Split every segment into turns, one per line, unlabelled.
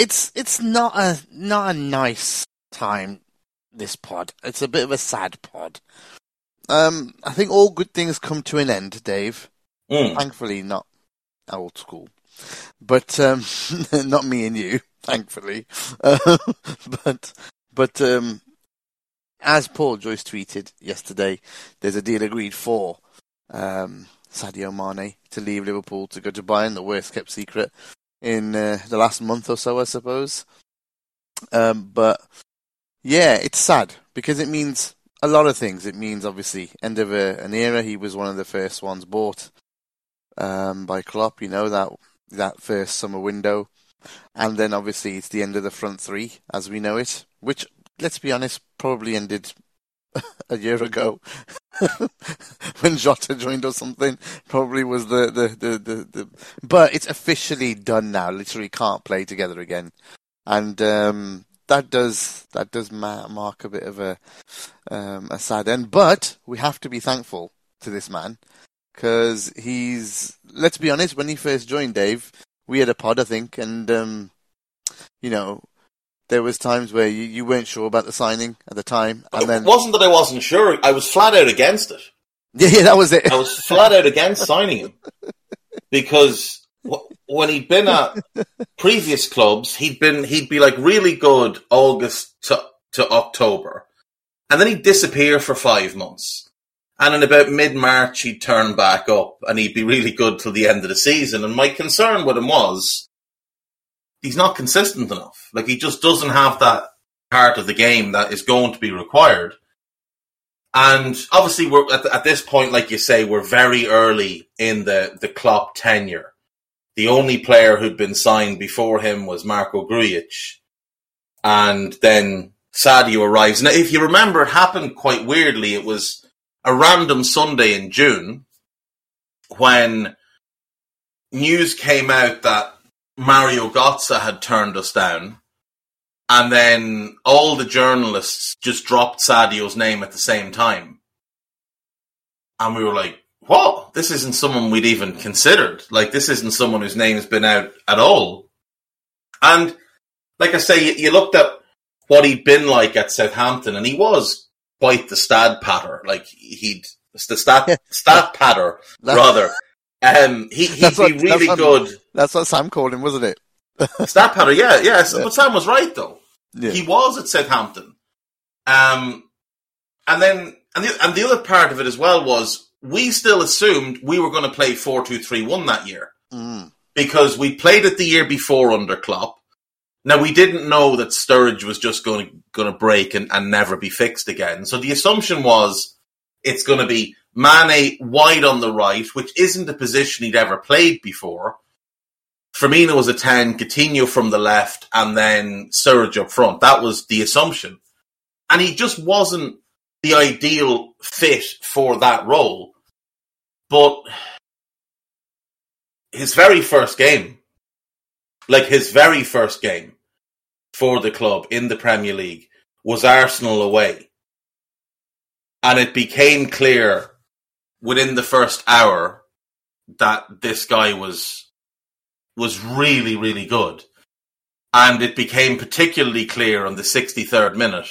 It's it's not a not a nice time. This pod, it's a bit of a sad pod. Um, I think all good things come to an end, Dave.
Mm.
Thankfully, not old school, but um, not me and you. Thankfully, uh, but but um, as Paul Joyce tweeted yesterday, there's a deal agreed for um, Sadio Mane to leave Liverpool to go to Bayern, the worst kept secret in uh, the last month or so, I suppose. Um, but yeah, it's sad because it means a lot of things. It means obviously end of a, an era. He was one of the first ones bought um, by Klopp. You know that that first summer window, and then obviously it's the end of the front three as we know it. Which, let's be honest, probably ended a year ago when Jota joined or something. Probably was the, the, the, the, the but it's officially done now. Literally can't play together again, and um, that does that does mark a bit of a um, a sad end. But we have to be thankful to this man because he's. Let's be honest. When he first joined, Dave, we had a pod, I think, and um, you know. There was times where you, you weren't sure about the signing at the time, and then
It wasn't that I wasn't sure. I was flat out against it.
yeah, yeah, that was it.
I was flat out against signing him because when he'd been at previous clubs, he'd been he'd be like really good August to to October, and then he'd disappear for five months, and in about mid March he'd turn back up, and he'd be really good till the end of the season. And my concern with him was he's not consistent enough. Like he just doesn't have that part of the game that is going to be required. And obviously, we're at, at this point, like you say, we're very early in the the Klopp tenure. The only player who'd been signed before him was Marko Grujic, and then Sadio arrives. Now, if you remember, it happened quite weirdly. It was a random Sunday in June when news came out that Mario Götze had turned us down, and then all the journalists just dropped Sadio's name at the same time. And we were like, what? This isn't someone we'd even considered. Like, this isn't someone whose name's been out at all. And, like I say, you, you looked at what he'd been like at Southampton, and he was quite the stat patter. Like, he'd, the stat, stat patter, rather. Um, he, he'd
That's what-
be really
that's what-
good.
That's what Sam called him, wasn't it?
Stat patter, yeah, yeah.
Yeah.
But Sam was right though.
Yeah.
He was at Southampton. Um, and then, and the, and the other part of it as well was we still assumed we were going to play 4-2-3-1 that year
Mm.
because we played it the year before under Klopp. Now we didn't know that Sturridge was just going to, going to break and, and never be fixed again. So the assumption was it's going to be Mane wide on the right, which isn't a position he'd ever played before. Firmino was a 10, Coutinho from the left, and then Surge up front. That was the assumption. And he just wasn't the ideal fit for that role. But his very first game, like his very first game for the club in the Premier League, was Arsenal away. And it became clear within the first hour that this guy was was really, really good. And it became particularly clear on the 63rd minute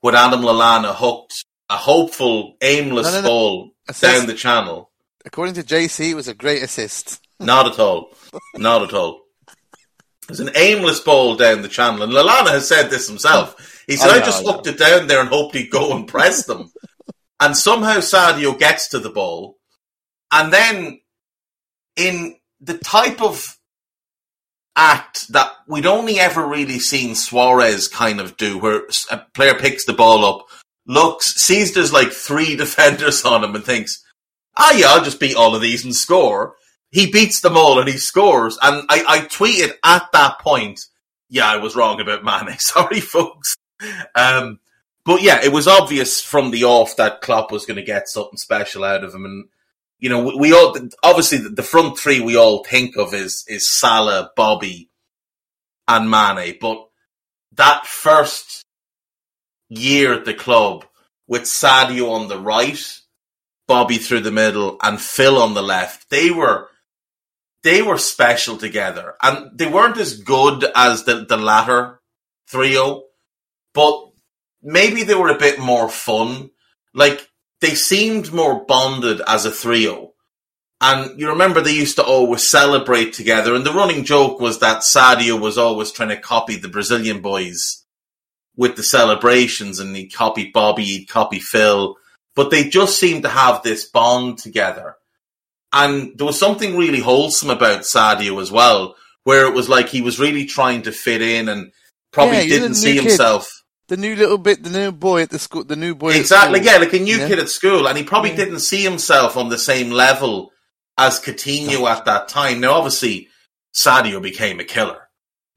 when Adam Lallana hooked a hopeful, aimless
No, no, no.
ball
Assist.
down the channel.
According to JC, it was a great assist.
Not at all. Not at all. It was an aimless ball down the channel. And Lallana has said this himself. He said,
I
I, just hooked it down there and hoped he'd go and press them. and somehow Sadio gets to the ball. And then in the type of act that we'd only ever really seen Suarez kind of do, where a player picks the ball up, looks, sees there's like three defenders on him and thinks, ah, yeah, I'll just beat all of these and score. He beats them all and he scores. And I, I tweeted at that point, yeah, I was wrong about Mane. Sorry, folks. Um, but yeah, it was obvious from the off that Klopp was going to get something special out of him. And, you know, we, we all, obviously the, front three we all think of is, is Salah, Bobby and Mane. But that first year at the club with Sadio on the right, Bobby through the middle and Phil on the left, they were, they were special together and they weren't as good as the, the latter trio, but maybe they were a bit more fun. Like they seemed more bonded as a trio. And you remember they used to always celebrate together. And the running joke was that Sadio was always trying to copy the Brazilian boys with the celebrations and he'd copy Bobby, he'd copy Phil. But they just seemed to have this bond together. And there was something really wholesome about Sadio as well, where it was like he was really trying to fit in and probably
Yeah,
didn't see
kid.
himself.
The new little bit, the new boy at the school, the new boy.
Exactly,
school.
yeah, like a new
Yeah.
kid at school, and he probably
Yeah.
didn't see himself on the same level as Coutinho at that time. Now, obviously, Sadio became a killer,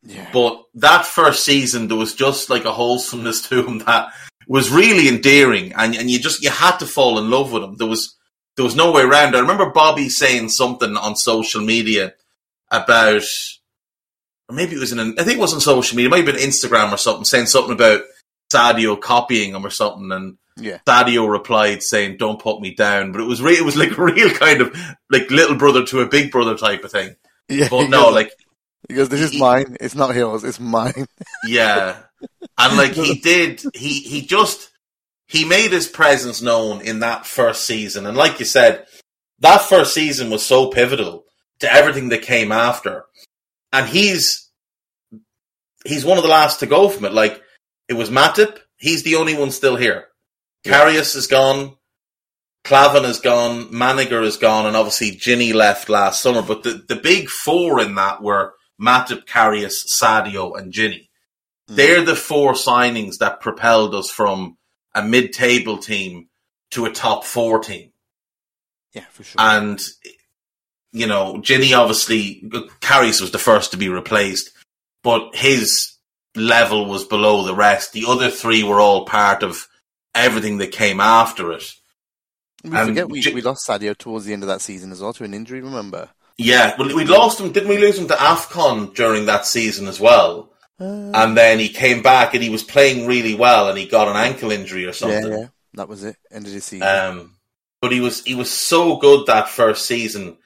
Yeah.
but that first season there was just like a wholesomeness to him that was really endearing, and and you just you had to fall in love with him. There was there was no way around. it. I remember Bobby saying something on social media about, or maybe it was in, an, I think it was on social media, it might have been Instagram or something, saying something about Sadio copying him or something, and
Yeah.
Sadio replied saying, "Don't put me down," but it was re- it was like a real kind of like little brother to a big brother type of thing.
Yeah.
But no,
goes-
like
he goes, "This is
he-
mine. It's not yours. It's mine."
yeah, and like he did, he he just he made his presence known in that first season, and like you said, that first season was so pivotal to everything that came after, and he's he's one of the last to go from it. Like it was Matip, he's the only one still here.
Yeah.
Karius is gone. Klavan is gone, Manninger is gone, and obviously Ginny left last summer. But the, the big four in that were Matip, Karius, Sadio, and Ginny. Hmm. They're the four signings that propelled us from a mid-table team to a top four team.
Yeah, for sure.
And, you know, Ginny obviously, Karius was the first to be replaced, but his level was below the rest. The other three were all part of everything that came after it.
we
and
forget we, we lost Sadio towards the end of that season as well to an injury. Remember?
Yeah, well, we lost him. Didn't we lose him to Afcon during that season as well?
Uh,
And then he came back and he was playing really well, and he got an ankle injury or
yeah,
something.
yeah, that was it. End of the season.
Um, but he was he was so good that first season.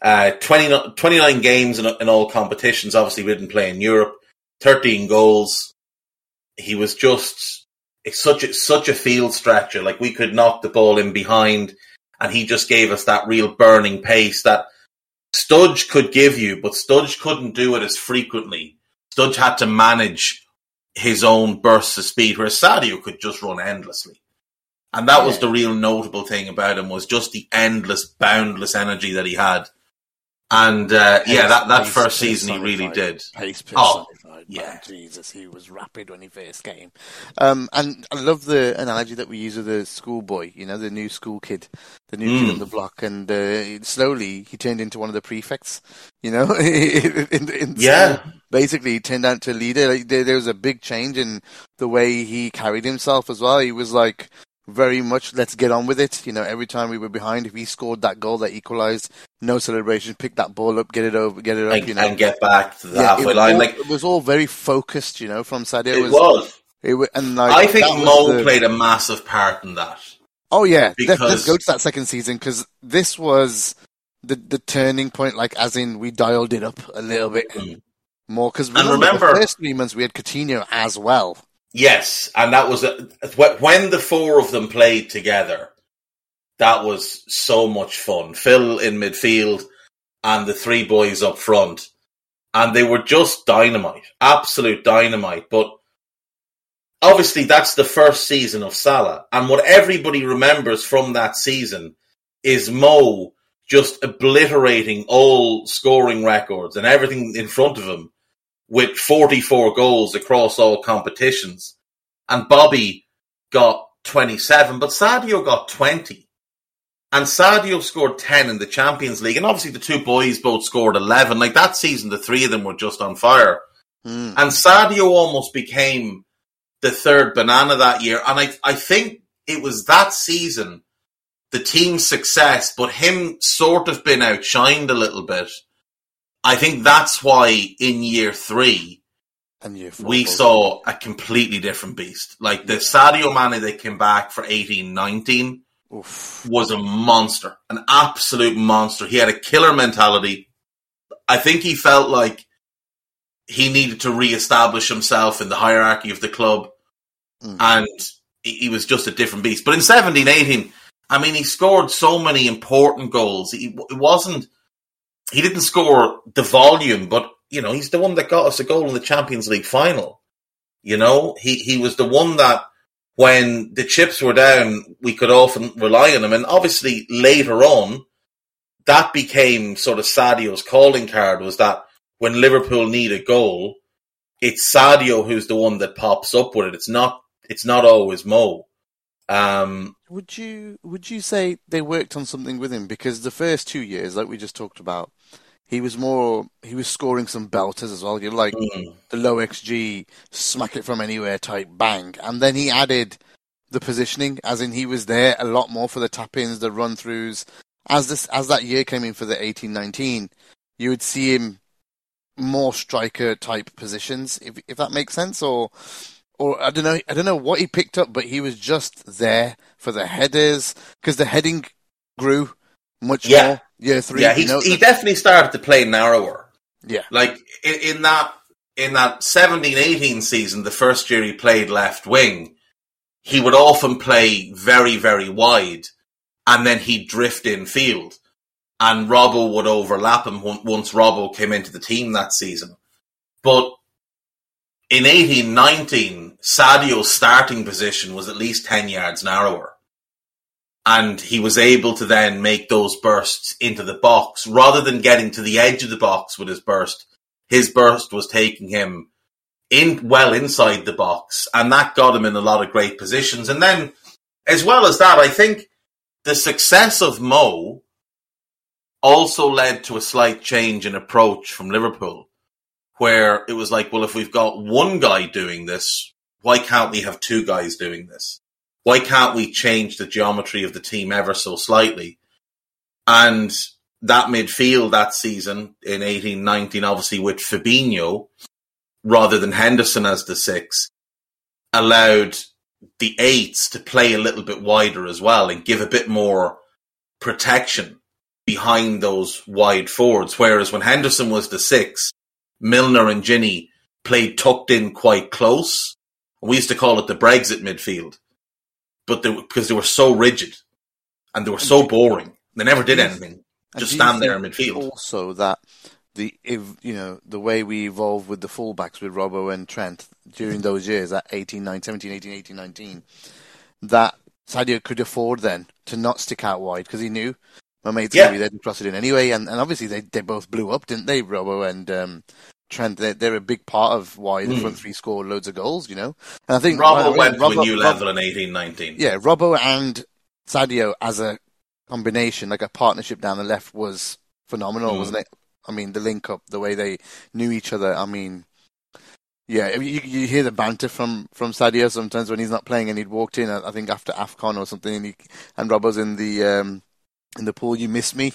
Uh, 20, 29 games in, in all competitions. Obviously, we didn't play in Europe. Thirteen goals. He was just it's such a, such a field stretcher. Like we could knock the ball in behind, and he just gave us that real burning pace that Studge could give you, but Studge couldn't do it as frequently. Studge had to manage his own bursts of speed, where Sadio could just run endlessly. And that was the real notable thing about him was just the endless, boundless energy that he had. And uh, yeah, that, that
Pace
first season he really did.
Pace
Oh,
personified.
yeah.
Jesus, he was rapid when he first came. Um, and I love the analogy that we use of the schoolboy. You know, the new school kid, the new kid
Mm.
on the block, and uh, slowly he turned into one of the prefects. You know, in, in
Yeah.
school. basically he turned out to a leader. Like, there, there was a big change in the way he carried himself as well. He was like very much let's get on with it. You know, every time we were behind, if he scored that goal that equalized, no celebration, pick that ball up, get it over, get it up.
And,
you know,
and get back to the
Yeah, it
halfway
was
line.
all-
Like
it was all very focused, you know, from Sadio.
it was.
it wa- and like,
I think Mo
the-
played a massive part in that.
Oh yeah,
because-
let's go to that second season because this was the the turning point. Like, as in, we dialed it up a little bit
Mm.
more because remember,
remember-
the first three months we had Coutinho as well.
Yes, and that was a, when the four of them played together. That was so much fun. Phil in midfield and the three boys up front, and they were just dynamite, absolute dynamite. But obviously that's the first season of Salah, and what everybody remembers from that season is Mo just obliterating all scoring records and everything in front of him with 44 goals across all competitions. And Bobby got 27, but Sadio got 20. And Sadio scored 10 in the Champions League. And obviously the two boys both scored 11. Like that season, the three of them were just on fire.
Mm.
And Sadio almost became the third banana that year. And I, I think it was that season, the team's success, but him sort of been outshined a little bit. I think that's why in year three,
And you
we saw a completely different beast. Like the Sadio Mane that came back for 18, 19
Oof.
was a monster, an absolute monster. He had a killer mentality. I think he felt like he needed to re-establish himself in the hierarchy of the club,
Mm.
and he he was just a different beast. But in 17, 18, I mean, he scored so many important goals. He it wasn't. He didn't score the volume, but you know, he's the one that got us a goal in the Champions League final. You know, he he was the one that when the chips were down, we could often rely on him. And obviously later on, that became sort of Sadio's calling card was that when Liverpool need a goal, it's Sadio who's the one that pops up with it. It's not it's not always Mo. Um,
Would you would you say they worked on something with him because the first two years, like we just talked about, he was more he was scoring some belters as well. You know, like
mm,
the low XG, smack it from anywhere type bang, and then he added the positioning, as in he was there a lot more for the tap ins, the run throughs. As this as that year came in for the eighteen nineteen, you would see him more striker type positions, if if that makes sense, or or I don't know, I don't know what he picked up, but he was just there for the headers because the heading grew much
Yeah.
more. Year three,
yeah, he
know,
he
the-
definitely started to play narrower.
yeah,
Like in, in that in that 17-18 season, the first year he played left wing, he would often play very very wide, and then he'd drift in field, and Robbo would overlap him once Robbo came into the team that season. But in 18-19, Sadio's starting position was at least ten yards narrower. And he was able to then make those bursts into the box rather than getting to the edge of the box with his burst. His burst was taking him in well inside the box, and that got him in a lot of great positions. And then, as well as that, I think the success of Mo also led to a slight change in approach from Liverpool, where it was like, well, if we've got one guy doing this, why can't we have two guys doing this? Why can't we change the geometry of the team ever so slightly? And that midfield that season in eighteen nineteen, obviously with Fabinho rather than Henderson as the six, allowed the eights to play a little bit wider as well and give a bit more protection behind those wide forwards. Whereas when Henderson was the six, Milner and Ginny played tucked in quite close. We used to call it the Brexit midfield, but they, because they were so rigid and they were so boring, they never did anything. Just stand there in midfield.
Also, that the if you know the way we evolved with the fullbacks with Robbo and Trent during those years, at 18, 19, 17, 18, 18, 19, that Sadio could afford then to not stick out wide because he knew my mate's
Yeah.
going to be there to cross it in anyway. And, and obviously they, they both blew up, didn't they, Robbo and um, Trent? They're, they're a big part of why the
Mm.
front three scored loads of goals, you know. And I think by the
Robbo
way,
went to
Robbo-
a new
Rob-
level in eighteen nineteen.
yeah, Robbo and Sadio as a combination, like a partnership down the left, was phenomenal,
Mm.
wasn't it? I mean, the link up, the way they knew each other. I mean, yeah, you, you hear the banter from from Sadio sometimes when he's not playing, and he'd walked in, I think after Afcon or something, and he and Robbo's in the um, in the pool. You miss me,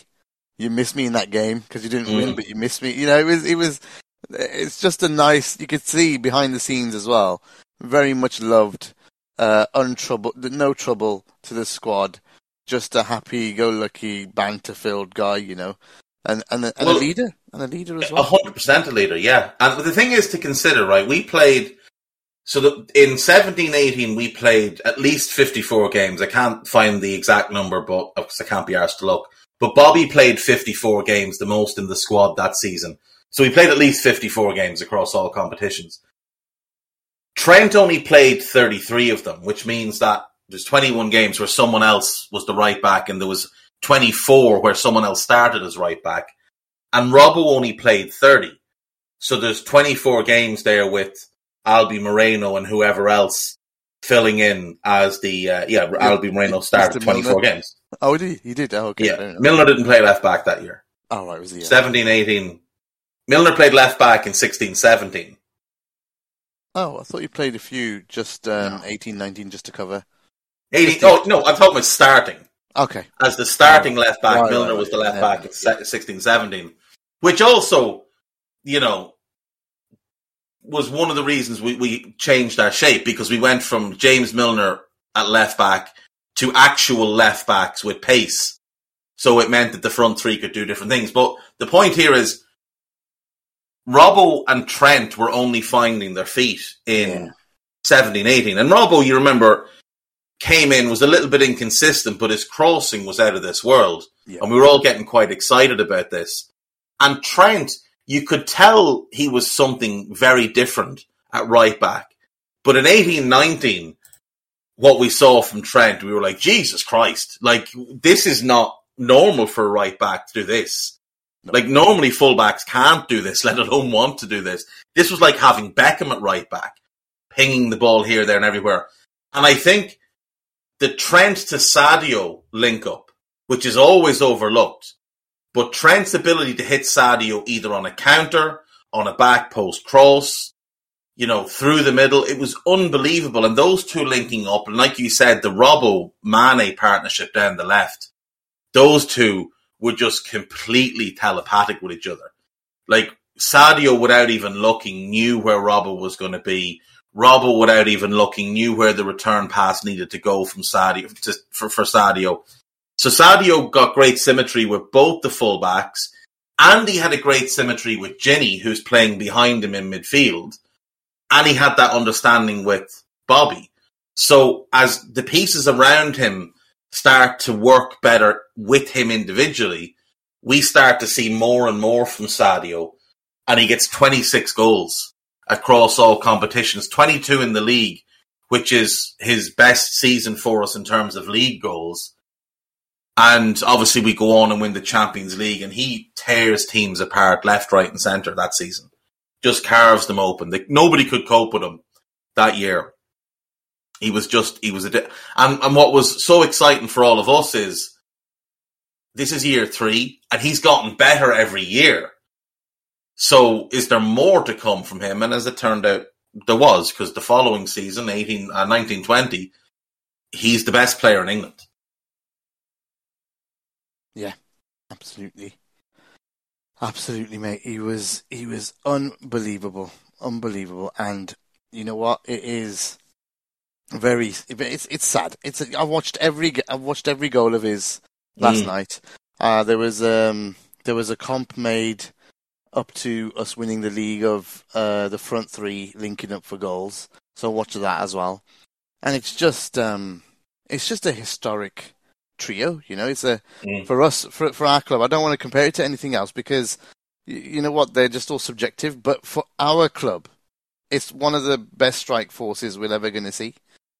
you miss me in that game because you didn't win,
Mm.
but you missed me. You know, it was it was. It's just a nice. You could see behind the scenes as well. Very much loved uh, untroubled, no trouble to the squad. Just a happy-go-lucky, banter-filled guy, you know, and and a, and
Well,
a leader, and a leader as
A
well.
hundred percent a leader, yeah. And the thing is to consider, right? We played so that in seventeen eighteen we played at least fifty four games. I can't find the exact number, but because I can't be asked to look. But Bobby played fifty four games, the most in the squad that season. So he played at least fifty four games across all competitions. Trent only played 33 of them, which means that there's 21 games where someone else was the right back and there was 24 where someone else started as right back. And Robbo only played 30. So there's 24 games there with Albi Moreno and whoever else filling in as the, uh, yeah, Albi Moreno started 24
Milner.
games.
Oh, did he? He did. Oh, okay.
Yeah. Milner didn't play left back that year.
Oh, right, was he? Yeah.
17, 18. Milner played left back in 16, 17.
Oh, I thought you played a few, just um, 18, 19, just to cover.
18, oh, no, I'm talking about starting.
Okay.
As the starting left back,
Right,
Milner
right,
was the left
Yeah.
back in se- 16, 17. Which also, you know, was one of the reasons we, we changed our shape because we went from James Milner at left back to actual left backs with pace. So it meant that the front three could do different things. But the point here is Robbo and Trent were only finding their feet in
Yeah.
17, 18. And Robbo, you remember, came in, was a little bit inconsistent, but his crossing was out of this world.
Yeah.
And we were all getting quite excited about this. And Trent, you could tell he was something very different at right back. But in 18, 19, what we saw from Trent, we were like, Jesus Christ, like, this is not normal for a right back to do this. Like, normally fullbacks can't do this, let alone want to do this. This was like having Beckham at right back, pinging the ball here, there, and everywhere. And I think the Trent to Sadio link up, which is always overlooked, but Trent's ability to hit Sadio either on a counter, on a back post cross, you know, through the middle, it was unbelievable. And those two linking up, and like you said, the Robbo Mane partnership down the left, those two were just completely telepathic with each other. Like Sadio, without even looking, knew where Robbo was going to be. Robbo, without even looking, knew where the return pass needed to go from Sadio to, for, for Sadio. So Sadio got great symmetry with both the fullbacks, and he had a great symmetry with Ginny, who's playing behind him in midfield, and he had that understanding with Bobby. So as the pieces around him start to work better with him individually, we start to see more and more from Sadio, and he gets 26 goals across all competitions, 22 in the league, which is his best season for us in terms of league goals. And obviously, we go on and win the Champions League, and he tears teams apart left, right, and centre that season. Just carves them open. Nobody could cope with him that year. He was just, he was a, and, and what was so exciting for all of us is this is year three, and he's gotten better every year. So is there more to come from him? And as it turned out, there was, because the following season, 18, uh, 1920, he's the best player in England.
Yeah, absolutely. Absolutely, mate. He was he was unbelievable, unbelievable, and you know what? It is very. It's it's sad. It's I watched every I watched every goal of his last
Mm.
night. Uh, there was um there was a comp made up to us winning the league of uh the front three linking up for goals. So I watched that as well, and it's just um it's just a historic trio. You know, it's a
Mm.
for us for for our club. I don't want to compare it to anything else because y- you know what they're just all subjective. But for our club, it's one of the best strike forces we're ever going to see.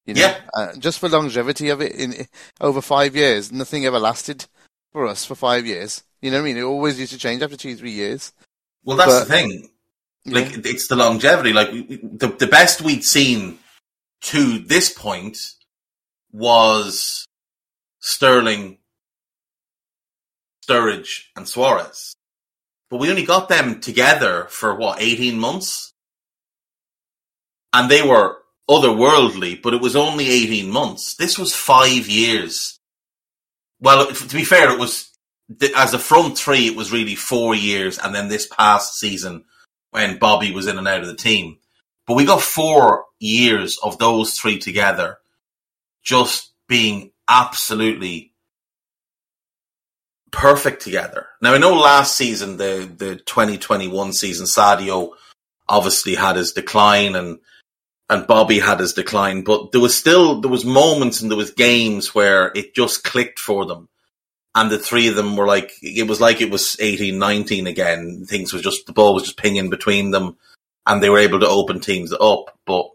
You know,
Yeah.
uh, just for longevity of it in over five years, nothing ever lasted for us for five years. You know what I mean? It always used to change after two, three years.
Well, that's
But-
the thing.
Yeah.
Like, it's the longevity. Like, we- the, the best we'd seen to this point was Sterling, Sturridge, and Suarez. But we only got them together for what, 18 months? And they were otherworldly, but it was only 18 months. This was five years. Well, to be fair, it was, as a front three, it was really four years, and then this past season when Bobby was in and out of the team. But we got four years of those three together just being absolutely perfect together. Now I know last season, the the 2021 season, Sadio obviously had his decline and and Bobby had his decline, but there was still there was moments and there was games where it just clicked for them. And the three of them were like it was like it was 18, 19 again. Things was just the ball was just pinging between them and they were able to open teams up. But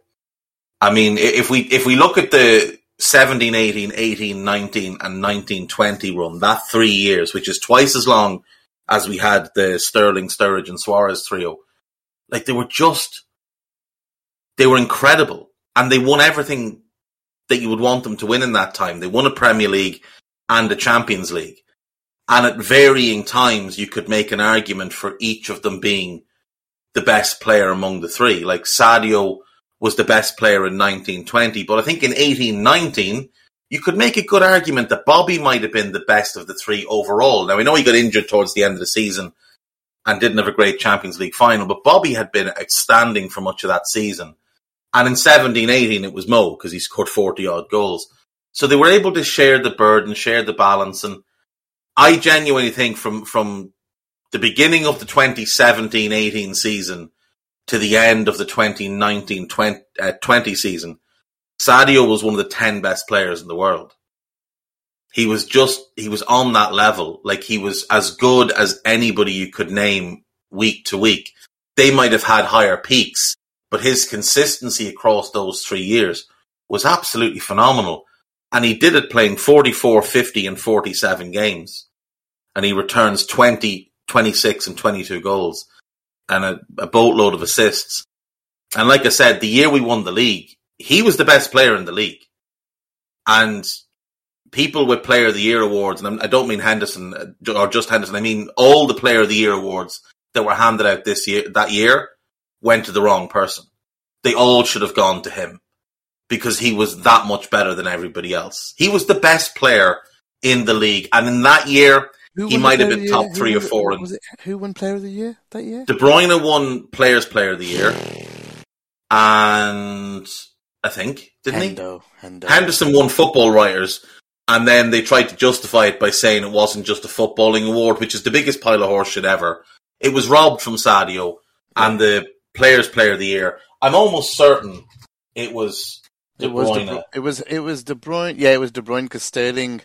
I mean, if we if we look at the 17, 18, 18, 19, and 19, 20 run, that three years, which is twice as long as we had the Sterling, Sturridge, and Suarez trio, like they were just, they were incredible. And they won everything that you would want them to win in that time. They won a Premier League and a Champions League. And at varying times, you could make an argument for each of them being the best player among the three. Like Sadio was the best player in 1920, but I think in 1819, you could make a good argument that Bobby might have been the best of the three overall. Now, we know he got injured towards the end of the season and didn't have a great Champions League final, but Bobby had been outstanding for much of that season. And in 17 18, it was Mo because he scored 40 odd goals. So they were able to share the burden, share the balance. And I genuinely think from, from the beginning of the 2017 18 season to the end of the 2019 20, uh, 20 season, Sadio was one of the 10 best players in the world. He was just, he was on that level. Like he was as good as anybody you could name week to week. They might have had higher peaks, but his consistency across those three years was absolutely phenomenal. And he did it playing 44, 50 and 47 games. And he returns 20, 26 and 22 goals and a, a boatload of assists. And like I said, the year we won the league, he was the best player in the league. And people with Player of the Year awards, and I don't mean Henderson uh, or just Henderson, I mean all the Player of the Year awards that were handed out this year, that year, went to the wrong person. They all should have gone to him because he was that much better than everybody else. He was the best player in the league, and in that year,
Who
he might have been top
Year?
three
Who
or four.
was-
And
it- who won Player of the Year that year?
De Bruyne won Players Player of the Year, and I think didn't he?
Hendo. Hendo.
Henderson won Football Writers, and then they tried to justify it by saying it wasn't just a footballing award, which is the biggest pile of horseshit ever. It was robbed from Sadio, and the Players Player of the Year. I'm almost certain it was De
It was De
Bruyne.
Bruyne. It was it was De Bruyne. Yeah, it was De Bruyne because Sterling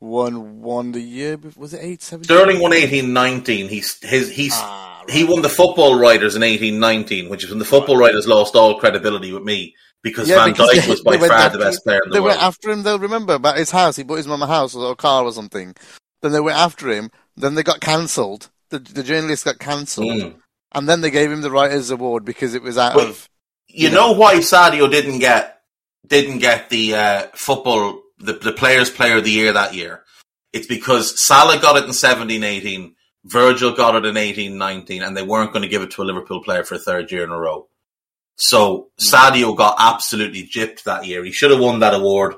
won won the year. Was it eight seven?
Sterling won 1819. He's his he's
Ah, right.
he won the Football Writers in 1819, which is when the Football Writers lost all credibility with me because
Yeah,
Van
because
Dijk was by far the best player in the
They
world.
They went after him. They'll remember about his house. He bought his mum a house or a car or something. Then they went after him. Then they got cancelled. The the journalist got cancelled,
Mm.
And then they gave him the Writers Award because it was out of.
You know why Sadio didn't get didn't get the uh, football the, the players player of the year that year? It's because Salah got it in 17-18, Virgil got it in 18-19, and they weren't going to give it to a Liverpool player for a third year in a row. So Sadio got absolutely gypped that year. He should have won that award.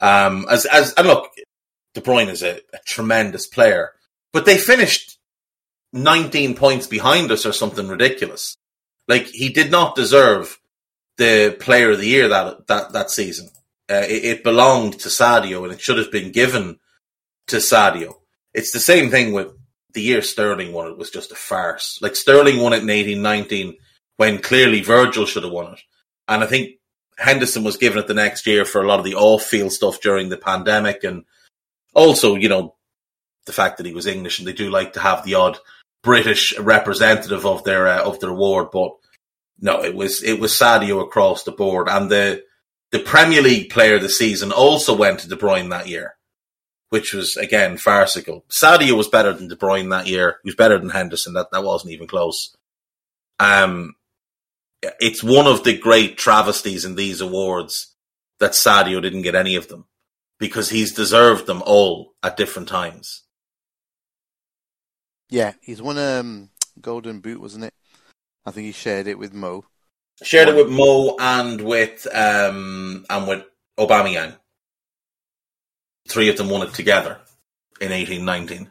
Um, as as and look, De Bruyne is a, a tremendous player, but they finished 19 points behind us or something ridiculous. Like he did not deserve the player of the year that that that season. Uh, it, it belonged to Sadio, and it should have been given to Sadio. It's the same thing with the year Sterling won it was just a farce. Like Sterling won it in eighteen nineteen when clearly Virgil should have won it, and I think Henderson was given it the next year for a lot of the off-field stuff during the pandemic, and also you know the fact that he was English, and they do like to have the odd British representative of their uh, of their award, but no, it was it was Sadio across the board, and the the Premier League Player of the season also went to De Bruyne that year, which was again farcical. Sadio was better than De Bruyne that year. He was better than Henderson. That that wasn't even close. Um, it's one of the great travesties in these awards that Sadio didn't get any of them because he's deserved them all at different times.
Yeah, he's won a um, Golden Boot, wasn't it? I think he shared it with Mo.
Shared it with Mo and with um and with Aubameyang. Three of them won it together in eighteen nineteen.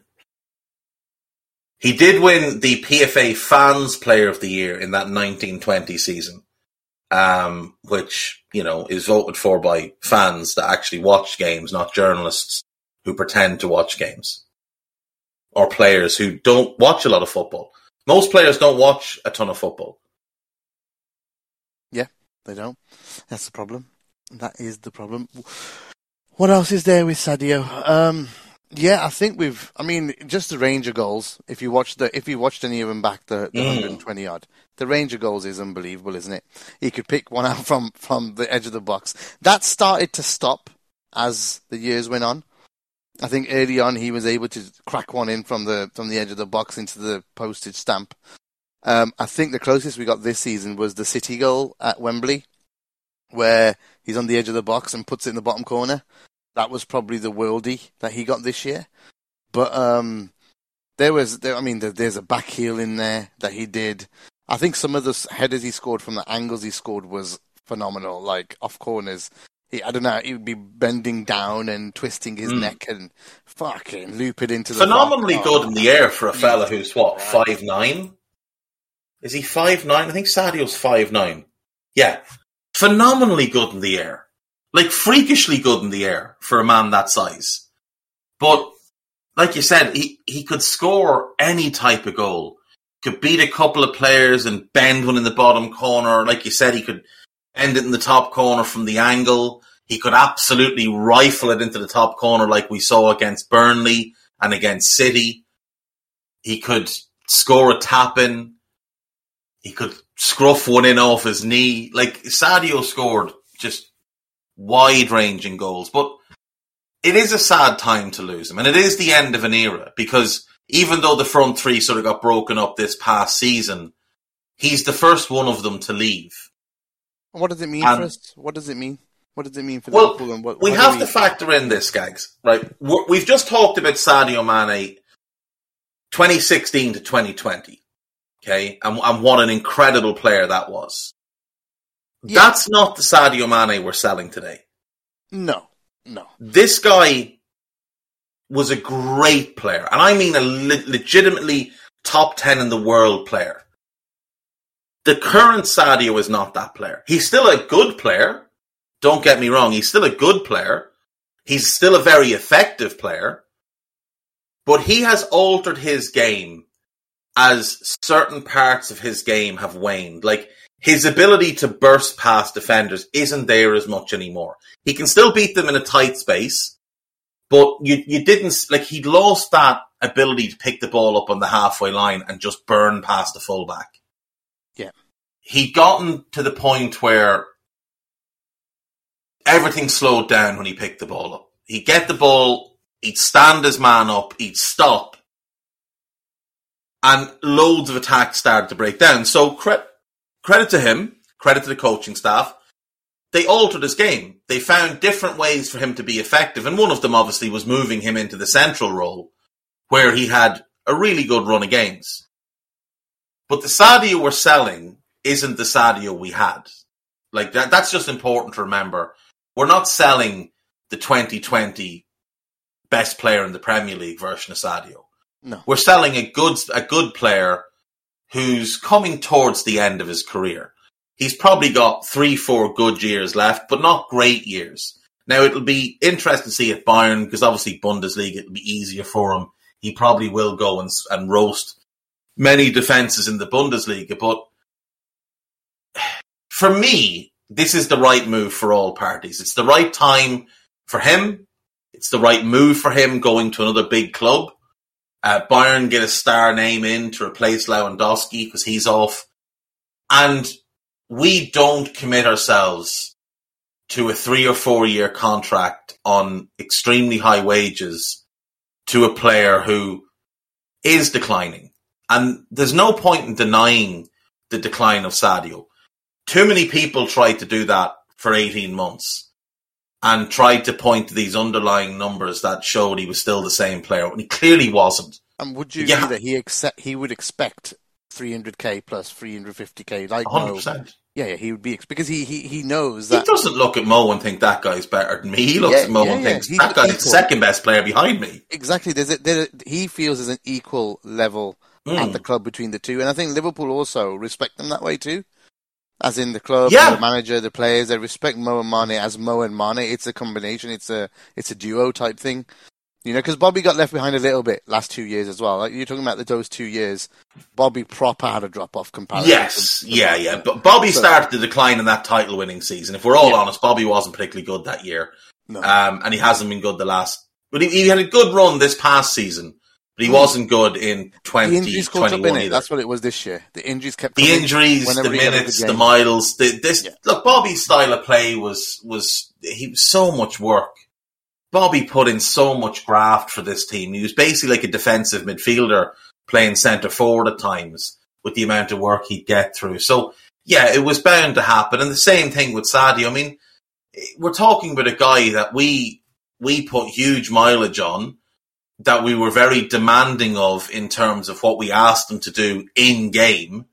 He did win the PFA Fans Player of the Year in that nineteen twenty season, um, which you know is voted for by fans that actually watch games, not journalists who pretend to watch games, or players who don't watch a lot of football. Most players don't watch a ton of football.
Yeah, they don't. That's the problem. That is the problem. What else is there with Sadio? Um, yeah, I think we've. I mean, just the range of goals. If you watch the, if you watched any of them back, the, the
Mm.
120 odd, the range of goals is unbelievable, isn't it? He could pick one out from, from the edge of the box. That started to stop as the years went on. I think early on he was able to crack one in from the from the edge of the box into the postage stamp. Um, I think the closest we got this season was the City goal at Wembley, where he's on the edge of the box and puts it in the bottom corner. That was probably the worldie that he got this year. But um, there was, there, I mean, there, there's a back heel in there that he did. I think some of the headers he scored from the angles he scored was phenomenal, like off corners. He, I don't know, he would be bending down and twisting his
Mm.
neck and fucking loop it into the
Phenomenally
far-
good in the air for a fella who's what five nine. Is he five nine? I think Sadio's five nine. Yeah, phenomenally good in the air, like freakishly good in the air for a man that size. But like you said, he he could score any type of goal. Could beat a couple of players and bend one in the bottom corner. Like you said, he could end it in the top corner from the angle. He could absolutely rifle it into the top corner like we saw against Burnley and against City. He could score a tap in. He could scruff one in off his knee. Like Sadio scored just wide ranging goals. But it is a sad time to lose him. And it is the end of an era because even though the front three sort of got broken up this past season, he's the first one of them to leave.
What does it mean for us? What does it mean? What does it mean for
Well,
Liverpool? And what,
we have
do
to factor in this, Gags, right? We're, we've just talked about Sadio Mane 2016 to 2020, okay? And, and what an incredible player that was.
Yeah.
That's not the Sadio Mane we're selling today.
No, no.
This guy was a great player, and I mean a le- legitimately top 10 in the world player. The current Sadio is not that player. He's still a good player. Don't get me wrong. He's still a good player. He's still a very effective player. But he has altered his game as certain parts of his game have waned. Like his ability to burst past defenders isn't there as much anymore. He can still beat them in a tight space, but you you didn't like he'd lost that ability to pick the ball up on the halfway line and just burn past the fullback.
Yeah.
He'd gotten to the point where everything slowed down when he picked the ball up. He'd get the ball, he'd stand his man up, he'd stop, and loads of attacks started to break down. So cre- credit to him, credit to the coaching staff. They altered his game. They found different ways for him to be effective, and one of them obviously was moving him into the central role, where he had a really good run of games. But the Sadio we're selling isn't the Sadio we had. Like that, that's just important to remember. We're not selling the 2020 best player in the Premier League version of Sadio.
No.
We're selling a good a good player who's coming towards the end of his career. He's probably got three, four good years left, but not great years. Now it'll be interesting to see at Bayern because obviously Bundesliga it'll be easier for him. He probably will go and and roast many defenses in the Bundesliga, but for me, this is the right move for all parties. It's the right time for him. It's the right move for him going to another big club. Uh, Bayern get a star name in to replace Lewandowski because he's off. And we don't commit ourselves to a three or four year contract on extremely high wages to a player who is declining. And there's no point in denying the decline of Sadio. Too many people tried to do that for 18 months and tried to point to these underlying numbers that showed he was still the same player, and he clearly wasn't.
And would you
Yeah.
agree that he accept he would expect 300k plus 350k like
100%.
Yeah, yeah, he would be because he he, he knows that He
doesn't look at Mo and think that guy's better than me. He looks
Yeah,
at Mo
yeah,
and thinks
He's
that guy's the second best player behind me.
exactly. There's a, there he feels there's an equal level
Mm.
at the club between the two, and I think Liverpool also respect them that way too. As in the club,
Yeah.
the manager, the players, they respect Mo and Mane as Mo and Mane. It's a combination. It's a it's a duo type thing. You know, because Bobby got left behind a little bit last two years as well. Like you're talking about the, those two years, Bobby proper had a drop off comparison.
Yes,
to- to
yeah, yeah. But Bobby
So-
started to decline in that title winning season. If we're all
Yeah.
honest, Bobby wasn't particularly good that year.
No.
Um, and he hasn't been good the last, but he, he had a good run this past season. But he wasn't good in
The injuries
2021
in it.
either.
That's what it was this year. The injuries kept
the injuries, the
he had a
minutes,
good
the miles. The, this
Yeah.
look, Bobby's style of play was was he was so much work. Bobby put in so much graft for this team. He was basically like a defensive midfielder playing centre forward at times with the amount of work he'd get through. So yeah, it was bound to happen. And the same thing with Sadio. I mean, we're talking about a guy that we we put huge mileage on, that we were very demanding of in terms of what we asked them to do in game.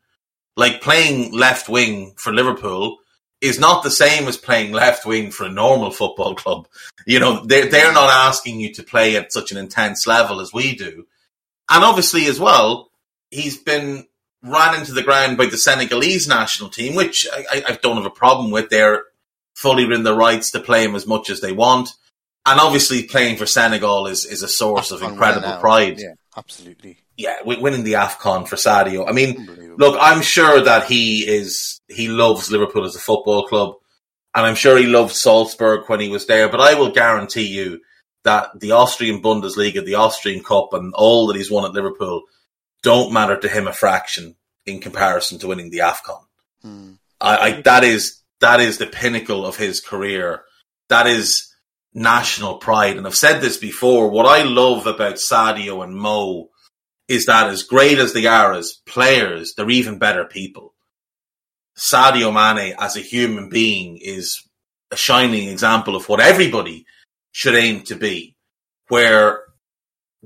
Like playing left wing for Liverpool is not the same as playing left wing for a normal football club. You know, they're, they're not asking you to play at such an intense level as we do. And obviously as well, he's been ran into the ground by the Senegalese national team, which I, I, don't have a problem with. They're fully in the rights to play him as much as they want. And obviously playing for Senegal is, is a source of incredible pride.
Yeah, absolutely.
Yeah, wi- winning the AFCON for Sadio. I mean, Look, I'm sure that he is he loves Liverpool as a football club, and I'm sure he loved Salzburg when he was there. But I will guarantee you that the Austrian Bundesliga, the Austrian Cup, and all that he's won at Liverpool don't matter to him a fraction in comparison to winning the AFCON.
Hmm.
I, I that is that is the pinnacle of his career. That is national pride. And I've said this before. What I love about Sadio and Mo is that as great as they are as players, they're even better people. Sadio Mane as a human being is a shining example of what everybody should aim to be. Where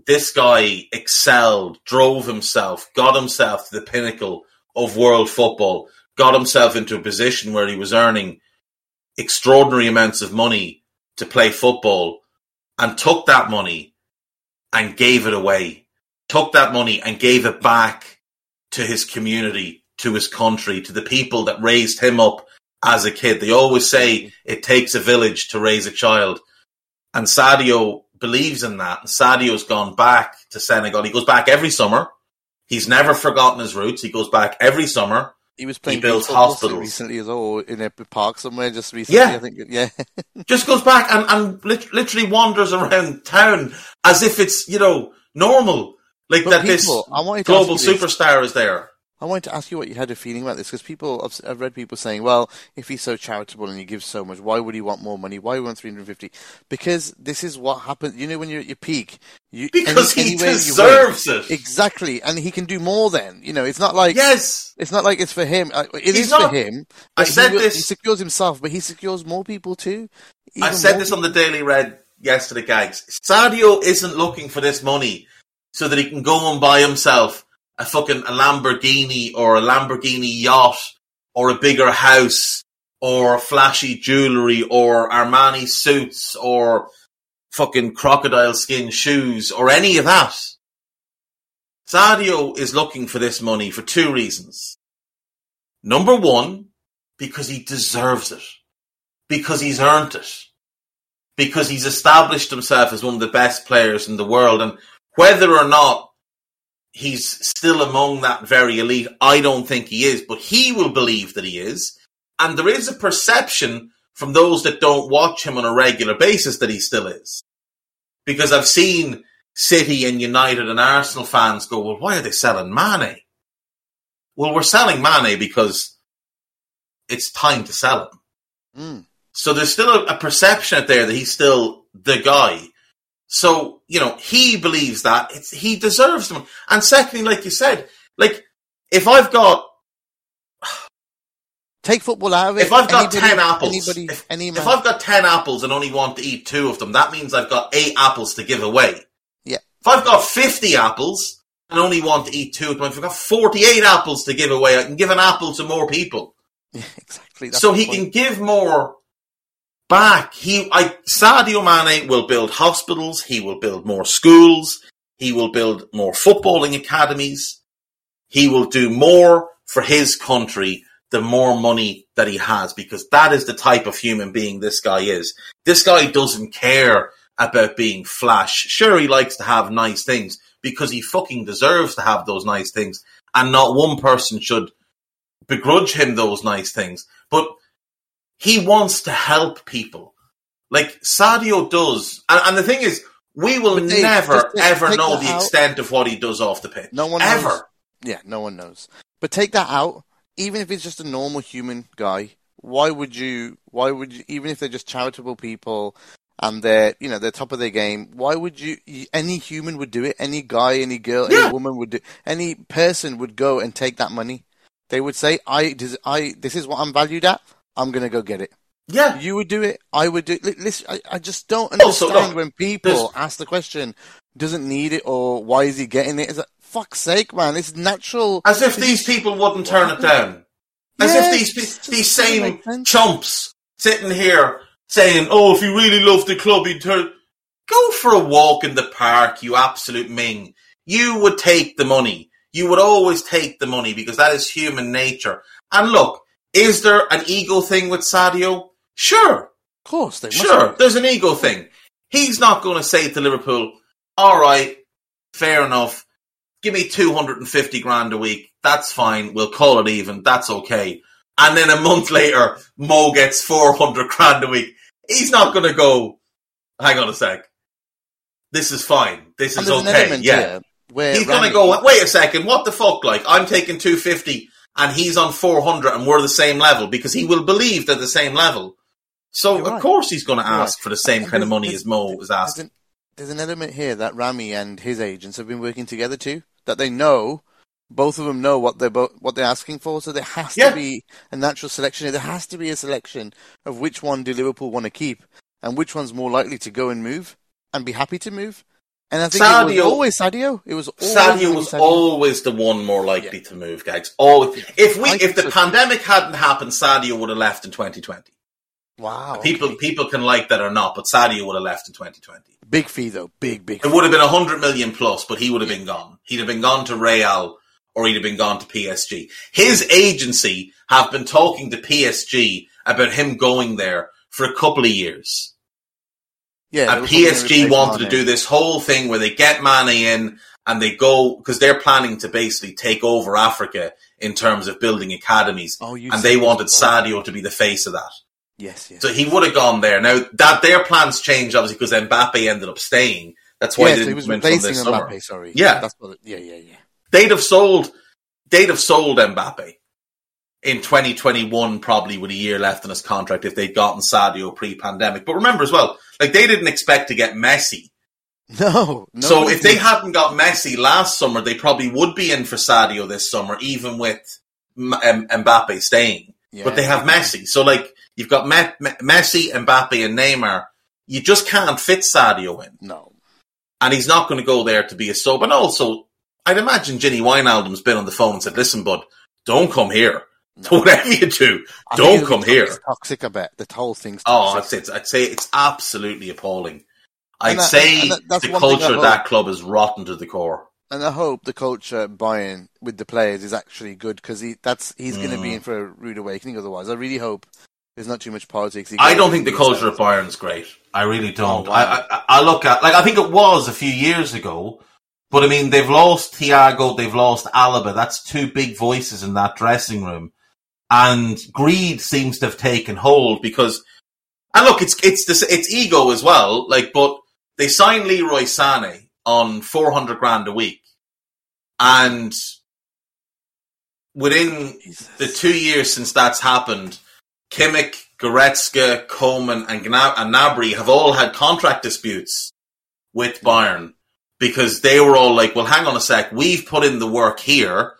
this guy excelled, drove himself, got himself to the pinnacle of world football, got himself into a position where he was earning extraordinary amounts of money to play football and took that money and gave it away. Took that money and gave it back to his community, to his country, to the people that raised him up as a kid. They always say it takes a village to raise a child. And Sadio believes in that. And Sadio's gone back to Senegal. He goes back every summer. He's never forgotten his roots. He goes back every summer.
He was playing
builds
football
hospitals.
recently as well in a park somewhere just recently.
Yeah.
I think. Yeah,
Just goes back and, and lit- literally wanders around town as if it's, you know, normal. Like
But
that
people,
this global
ask you this.
superstar is there.
I wanted to ask you what you had a feeling about this because people, I've, I've read people saying, well, if he's so charitable and he gives so much, why would he want more money? Why would he want 350? Because this is what happens, you know, when you're at your peak. You,
Because
any-
he deserves it.
Exactly. And he can do more then. You know, it's not like,
Yes.
it's not like it's for him. Uh, It
He's
is
not-
for him.
I
but he
said this-
He secures himself, but he secures more people too.
I said this on the Daily Red yesterday, gags. Sadio isn't looking for this money so that he can go and buy himself a fucking a Lamborghini or a Lamborghini yacht or a bigger house or flashy jewelry or Armani suits or fucking crocodile skin shoes or any of that. Sadio is looking for this money for two reasons. Number one, because he deserves it. Because he's earned it. Because he's established himself as one of the best players in the world. And whether or not he's still among that very elite, I don't think he is, but he will believe that he is. And there is a perception from those that don't watch him on a regular basis that he still is. Because I've seen City and United and Arsenal fans go, well, why are they selling Mane? Well, we're selling Mane because it's time to sell him.
Mm.
So there's still a, a perception out there that he's still the guy. So, you know, he believes that it's, he deserves them. And secondly, like you said, like, if I've got,
Take football out of it.
if I've got
Anybody-
10 apples,
anybody,
if,
any
if I've got 10 apples and only want to eat two of them, that means I've got eight apples to give away.
Yeah.
If I've got 50 apples and only want to eat two of them, if I've got 48 apples to give away, I can give an apple to more people.
Yeah, exactly.
so he
point.
can give more back. He, I, Sadio Mane will build hospitals. He will build more schools. He will build more footballing academies. He will do more for his country the more money that he has because that is the type of human being this guy is. This guy doesn't care about being flash. Sure, he likes to have nice things because he fucking deserves to have those nice things and not one person should begrudge him those nice things. But he wants to help people. Like Sadio does. And, and the thing is, we will
Dave,
never
take-
ever
take
know the
out.
extent of what he does off the pitch.
No one
ever.
knows. Yeah, no one knows. But take that out. Even if it's just a normal human guy, why would you? Why would you? Even if they're just charitable people and they're, you know, they're top of their game. Why would you? Any human would do it. Any guy, any girl,
Yeah.
any woman would do. Any person would go and take that money. They would say, "I, does, I, this is what I'm valued at. I'm gonna go get it."
Yeah,
You would do it. I would do it. Listen, I, I just don't oh,
Also,
understand
look,
when people
there's-
ask the question, doesn't need it or why is he getting it? It's like, fuck's sake, man. It's natural.
as if these people wouldn't turn it down. As
Yeah,
if these
just
these same chumps sitting here saying, "Oh, if you really love the club, he'd turn." Go for a walk in the park, you absolute ming. You would take the money. You would always take the money because that is human nature. And look, is there an ego thing with Sadio? Sure,
Of course, they
Sure,
be.
there's an ego thing. He's not going to say to Liverpool, all right, fair enough, give me 250 grand a week. That's fine. We'll call it even. That's okay. And then a month later, Mo gets 400 grand a week. He's not going to go, hang on a sec. This is fine. This is okay. Yeah.
where
He's going to go, wait a second, what the fuck? Like, I'm taking 250 and he's on 400 and we're the same level because he will believe they're the same level. So,
You're
of
right.
course, he's going to ask
right.
for the same
And
kind of money as Mo is asking.
there's an element here that Ramy and his agents have been working together too. That they know, both of them know what they're bo- what they're asking for. So there has
Yeah.
to be a natural selection. There has to be a selection of which one do Liverpool want to keep and which one's more likely to go and move and be happy to move. And I think it
Sadio-
was always Sadio. It was always
Sadio was
Sadio.
always the one more likely to move, Gags. Always. If we, if the
so.
pandemic hadn't happened, Sadio would have left in 2020.
wow.
People,
okay.
people can like that or not, but Sadio would have left in 2020.
big fee though, big big.
It
Fee.
would have been 100 million plus, but he would have been gone. He'd have been gone to Real or he'd have been gone to PSG. His agency have been talking to PSG about him going there for a couple of years.
Yeah,
and
they were probably
PSG wanted to do this whole thing where they get Mane in and they go because they're planning to basically take over Africa in terms of building academies,
Oh, you
and they wanted. Sadio to be the face of that.
Yes, yes.
So he would have gone there. Now that their plans changed obviously because Mbappe ended up staying. That's why
yes,
they
he
didn't
was replacing
this summer.
Mbappe. Sorry.
Yeah.
that's what. It, yeah, yeah, yeah.
They'd have sold. They'd have sold Mbappe in 2021, probably with a year left in his contract if they'd gotten Sadio pre-pandemic. But remember as well, like they didn't expect to get Messi.
No, no.
So if they hadn't got Messi last summer, they probably would be in for Sadio this summer, even with M- M- Mbappe staying. But they have Messi, so like you've got Me- Me- Messi, Mbappe, and Neymar. You just can't fit Sadio in,
no.
and he's not going to go there to be a sub. And also, I'd imagine Ginny Wijnaldum's been on the phone and said, "Listen, bud, don't come here.
No.
Whatever you do,
I
don't come here."
Toxic. a bit. the whole thing's
Oh. I'd say, I'd say it's absolutely appalling. I'd
that-
say the
one thing I
culture of that club is rotten to the core.
and I hope the culture buy-in with the players is actually good because he that's he's going to
Mm.
be in for a rude awakening. Otherwise, I really hope there's not too much politics.
I don't think the culture of Bayern's great. I really don't.
Oh, wow.
I, I I look at like I think it was a few years ago, but I mean they've lost Thiago, they've lost Alaba. That's two big voices in that dressing room, and greed seems to have taken hold because. And look, it's it's this it's ego as well. Like, but they signed Leroy Sané on four hundred grand a week, and within
Jesus.
the two years since that's happened, Kimmich, Goretzka, Coleman, and, Gna- and Gnabry have all had contract disputes with Bayern because they were all like, well, hang on a sec, we've put in the work here.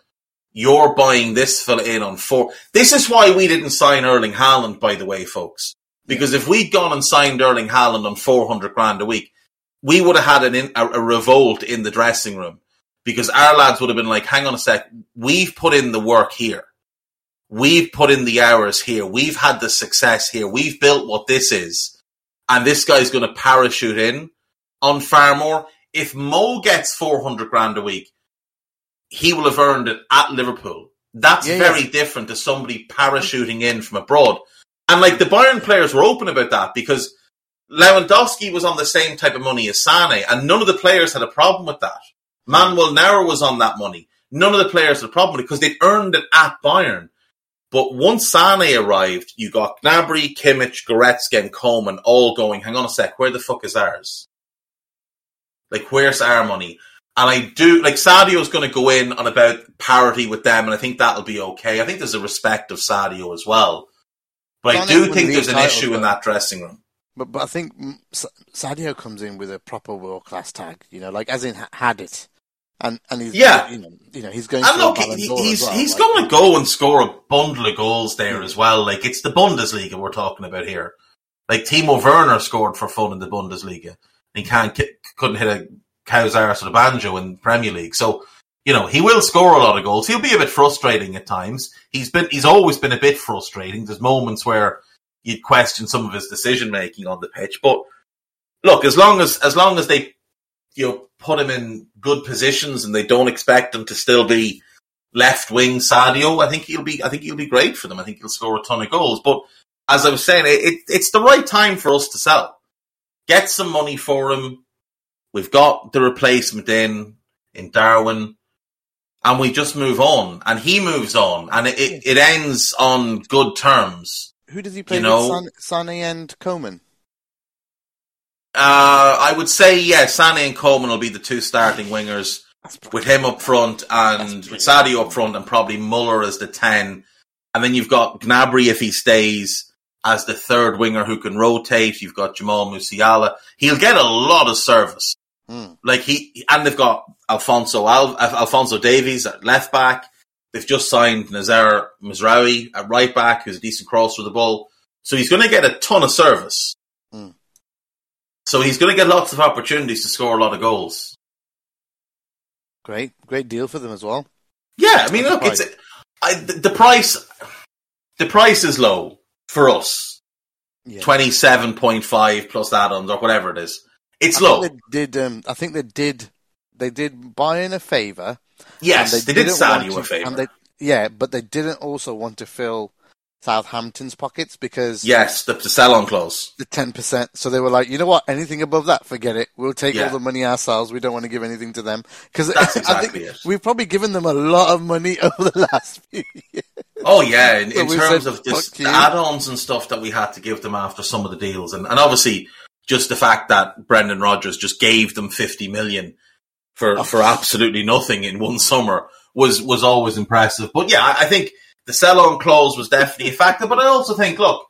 You're buying this fella in on four. This is why we didn't sign Erling Haaland, by the way, folks. Because if we'd gone and signed Erling Haaland on 400 grand a week, we would have had an in, a, a revolt in the dressing room because our lads would have been like, hang on a sec, we've put in the work here. We've put in the hours here. We've had the success here. We've built what this is. And this guy's going to parachute in on far more. If Mo gets 400 grand a week, he will have earned it at Liverpool. That's
Yeah,
very
yeah.
different to somebody parachuting in from abroad. And like the Bayern players were open about that because Lewandowski was on the same type of money as Sane, and none of the players had a problem with that. Manuel Neuer was on that money. None of the players had a problem because they'd earned it at Bayern. But once Sane arrived, you got Gnabry, Kimmich, Goretzka, and Coleman all going, hang on a sec, where the fuck is ours? Like, where's our money? And I do like Sadio's going to go in on about parity with them, and I think that'll be okay. I think there's a respect of Sadio as well, but I do think there's an
titles,
issue in that dressing room.
But but I think mm, Sadio comes in with a proper world class tag, you know, like as in had it, and and he's
Yeah.
you know, you know he's going
And look, he, he's
well,
he's
like-
going to go and score a bundle of goals there as well. Like it's the Bundesliga we're talking about here. Like Timo Werner scored for fun in the Bundesliga. He can't couldn't hit a arse with a banjo in Premier League. So you know he will score a lot of goals. He'll be a bit frustrating at times. He's been he's always been a bit frustrating. There's moments where you'd question some of his decision making on the pitch, but look, as long as as long as they you know put him in good positions and they don't expect him to still be left wing Sadio, I think he'll be I think he'll be great for them. I think he'll score a ton of goals. But as I was saying, it, it, it's the right time for us to sell. Get some money for him. We've got the replacement in in Darwin, and we just move on. And he moves on, and it, it, it ends on good terms.
Who does he play
you know-
San, Sane and Coman.
Uh, I would say yes. Sane and Coleman will be the two starting wingers. With him up front and with. Sadio up front and probably Muller as the 10. And then you've got Gnabry if he stays as the third winger who can rotate. You've got Jamal Musiala. He'll get a lot of service.
Hmm.
Like he, and they've got Alphonso Al, Alphonso Davies at left back. They've just signed Nazar Mazraoui at right back, who's a decent crosser of the ball. So he's going to get a ton of service.
Hmm.
So he's going to get lots of opportunities to score a lot of goals.
Great, great deal for them as well.
Yeah, I mean, look, it's I, the, the price. The price is low for us.
Yeah.
Twenty seven point five plus add-ons or whatever it is. It's
I
low.
they did. Um, I think they did. They did Bayern a favour.
yes,
and
they, did Sadio a favour.
and they- yeah, but they didn't also want to fill Southampton's pockets because
yes, the, the sell-on clause.
the ten percent. So they were like, you know what? Anything above that, forget it. We'll take
Yeah.
all the money ourselves. We don't want to give anything to them because
exactly
we've probably given them a lot of money over the last few years.
Oh yeah, in,
So
in terms
said,
of just
"Fuck
the
you."
add-ons and stuff that we had to give them after some of the deals, and, and obviously just the fact that Brendan Rodgers just gave them fifty million for
Oh.
for absolutely nothing in one summer was was always impressive. But yeah, I, I think the sell-on clause was definitely a factor. But I also think, look,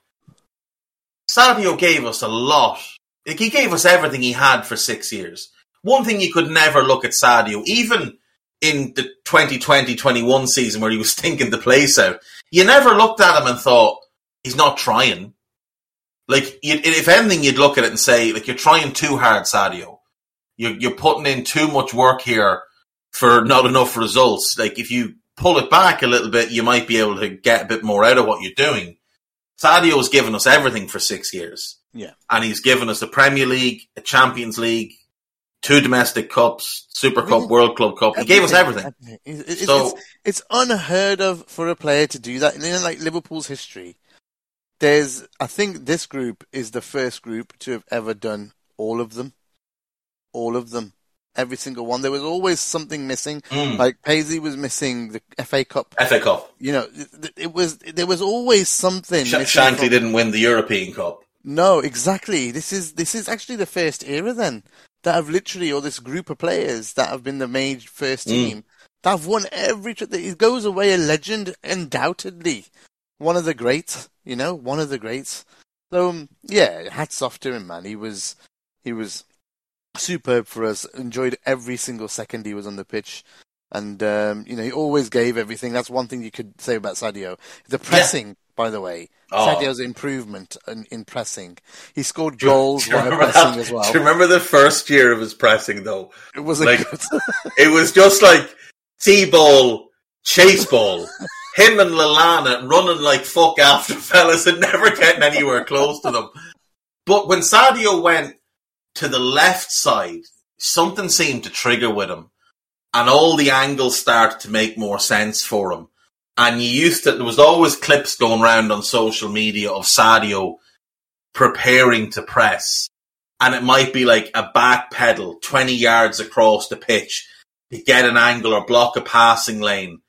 Sadio gave us a lot. Like he gave us everything he had for six years. One thing you could never look at Sadio, even in the 2020-21 season where he was stinking the place out, you never looked at him and thought he's not trying. Like, if anything, you'd look at it and say, like, you're trying too hard, Sadio. You're, you're putting in too much work here for not enough results. Like, if you pull it back a little bit, you might be able to get a bit more out of what you're doing. Sadio's given us everything for six years.
Yeah.
And he's given us a Premier League, a Champions League, two domestic cups, Super Cup,
Everything.
World Club Cup. He gave us everything.
It- it- It's,
So-
it's, it's unheard of for a player to do that. In like Liverpool's history, there's I think this group is the first group to have ever done all of them, all of them, every single one. There was always something missing.
Mm.
Like Paisley was missing the FA Cup.
FA Cup.
You know, it, it was there was always something.
Sh- Shankly
from-
didn't win the European Cup.
no, exactly. This is this is actually the first era then that have literally, or this group of players that have been the main first
Mm.
team that have won every. It goes away a legend, undoubtedly, one of the greats. You know, one of the greats. So um, yeah, hats off to him, man. He was he was superb for us. Enjoyed every single second he was on the pitch. And um, you know he always gave everything. That's one thing you could say about Sadio. The pressing, by the way,
Oh.
Sadio's improvement in, in pressing. He scored goals while
remember
pressing
that?
as well.
Do you remember the first year of his pressing though?
It was
like-
good.
It was just like T-ball, chase ball. Him and Lallana running like fuck after fellas and never getting anywhere close to them. But when Sadio went to the left side, something seemed to trigger with him. And all the angles started to make more sense for him. And you used to, there was always clips going around on social media of Sadio preparing to press. And it might be like a back pedal 20 yards across the pitch to get an angle or block a passing lane.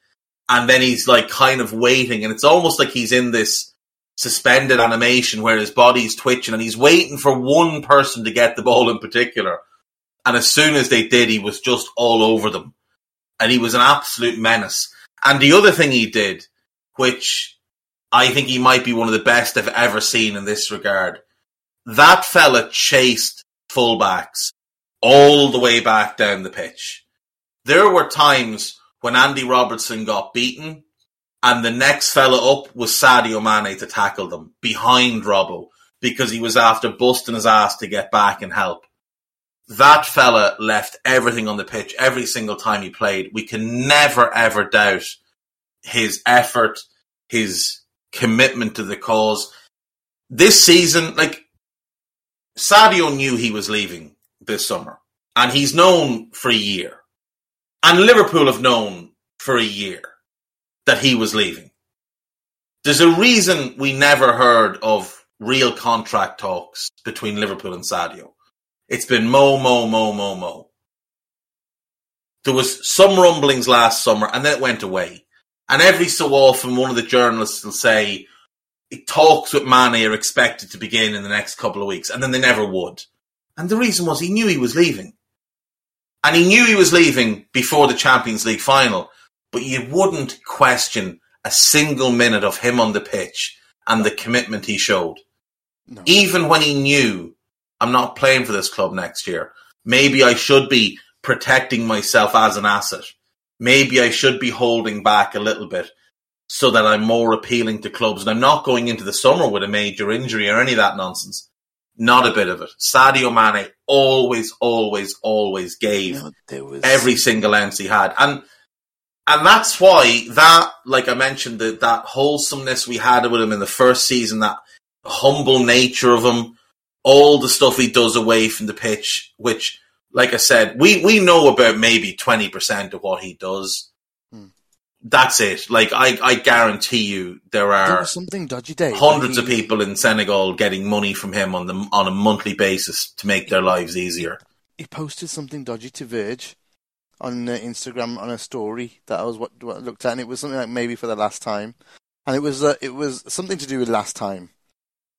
And then he's like kind of waiting and it's almost like he's in this suspended animation where his body's twitching and he's waiting for one person to get the ball in particular. And as soon as they did, he was just all over them. And he was an absolute menace. And the other thing he did, which I think he might be one of the best I've ever seen in this regard, that fella chased fullbacks all the way back down the pitch. There were times when Andy Robertson got beaten and the next fella up was Sadio Mane to tackle them behind Robbo because he was after busting his ass to get back and help. That fella left everything on the pitch every single time he played. We can never ever doubt his effort, his commitment to the cause. This season, like Sadio knew he was leaving this summer and he's known for a year and Liverpool have known for a year that he was leaving. There's a reason we never heard of real contract talks between Liverpool and Sadio. It's been mo, mo, mo, mo, mo. There was some rumblings last summer and then it went away. And every so often one of the journalists will say, talks with Mane are expected to begin in the next couple of weeks. And then they never would. And the reason was he knew he was leaving. And he knew he was leaving before the Champions League final. But you wouldn't question a single minute of him on the pitch and the commitment he showed. No. Even when he knew I'm not playing for this club next year. Maybe I should be protecting myself as an asset. Maybe I should be holding back a little bit so that I'm more appealing to clubs. And I'm not going into the summer with a major injury or any of that nonsense. Not a bit of it. Sadio Mane always, always, always gave no, was... every single ounce he had. And and that's why that, like I mentioned, that that wholesomeness we had with him in the first season, that humble nature of him, all the stuff he does away from the pitch, which, like I said, we, we know about maybe 20% of what he does. That's it. Like, I, I guarantee you there are
there something dodgy day.
hundreds of people in Senegal getting money from him on the, on a monthly basis to make their lives easier.
He posted something dodgy to Verge on uh, Instagram on a story that I was what, what I looked at, and it was something like maybe for the last time, and it was uh, it was something to do with last time,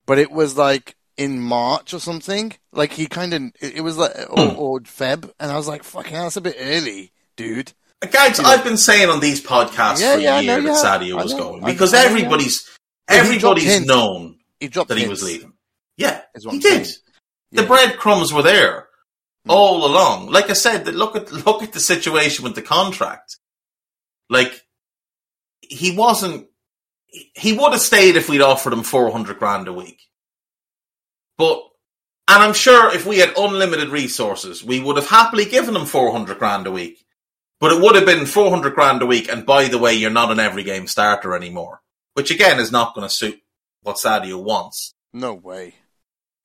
but it was like in March or something. Like he kind of, it, was like or, hmm. or, Feb, and I was like, "Fucking, hell, that's a bit early, dude."
Guys, I've been saying on these podcasts yeah, for a year that Sadio was going because everybody's everybody's known he that hints. he was leaving. Yeah, he did. The breadcrumbs were there hmm. all along. Like I said, look at look at the situation with the contract. Like he wasn't. He would have stayed if we'd offered him four hundred grand a week. But, and I'm sure if we had unlimited resources, we would have happily given him 400 grand a week. But it would have been 400 grand a week. And by the way, you're not an every game starter anymore, which again is not going to suit what Sadio wants.
No way.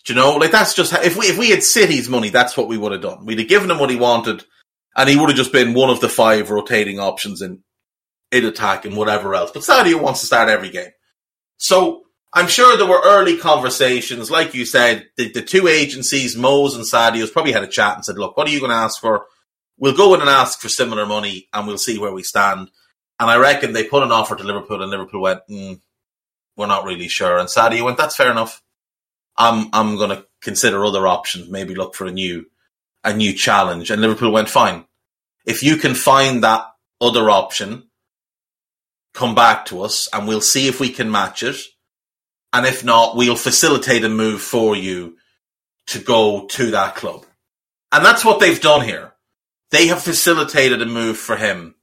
Do you know, like that's just if we if we had City's money, that's what we would have done. We'd have given him what he wanted, and he would have just been one of the five rotating options in in attack and whatever else. But Sadio wants to start every game, so I'm sure there were early conversations, like you said, the, the two agencies, Mo's and Sadio's, probably had a chat and said, look, what are you going to ask for? We'll go in and ask for similar money and we'll see where we stand. And I reckon they put an offer to Liverpool and Liverpool went, mm, we're not really sure. And Sadio went, that's fair enough. I'm, I'm going to consider other options, maybe look for a new, a new challenge. And Liverpool went, fine. If you can find that other option, come back to us and we'll see if we can match it and if not, we'll facilitate a move for you to go to that club. And that's what they've done here. They have facilitated a move for him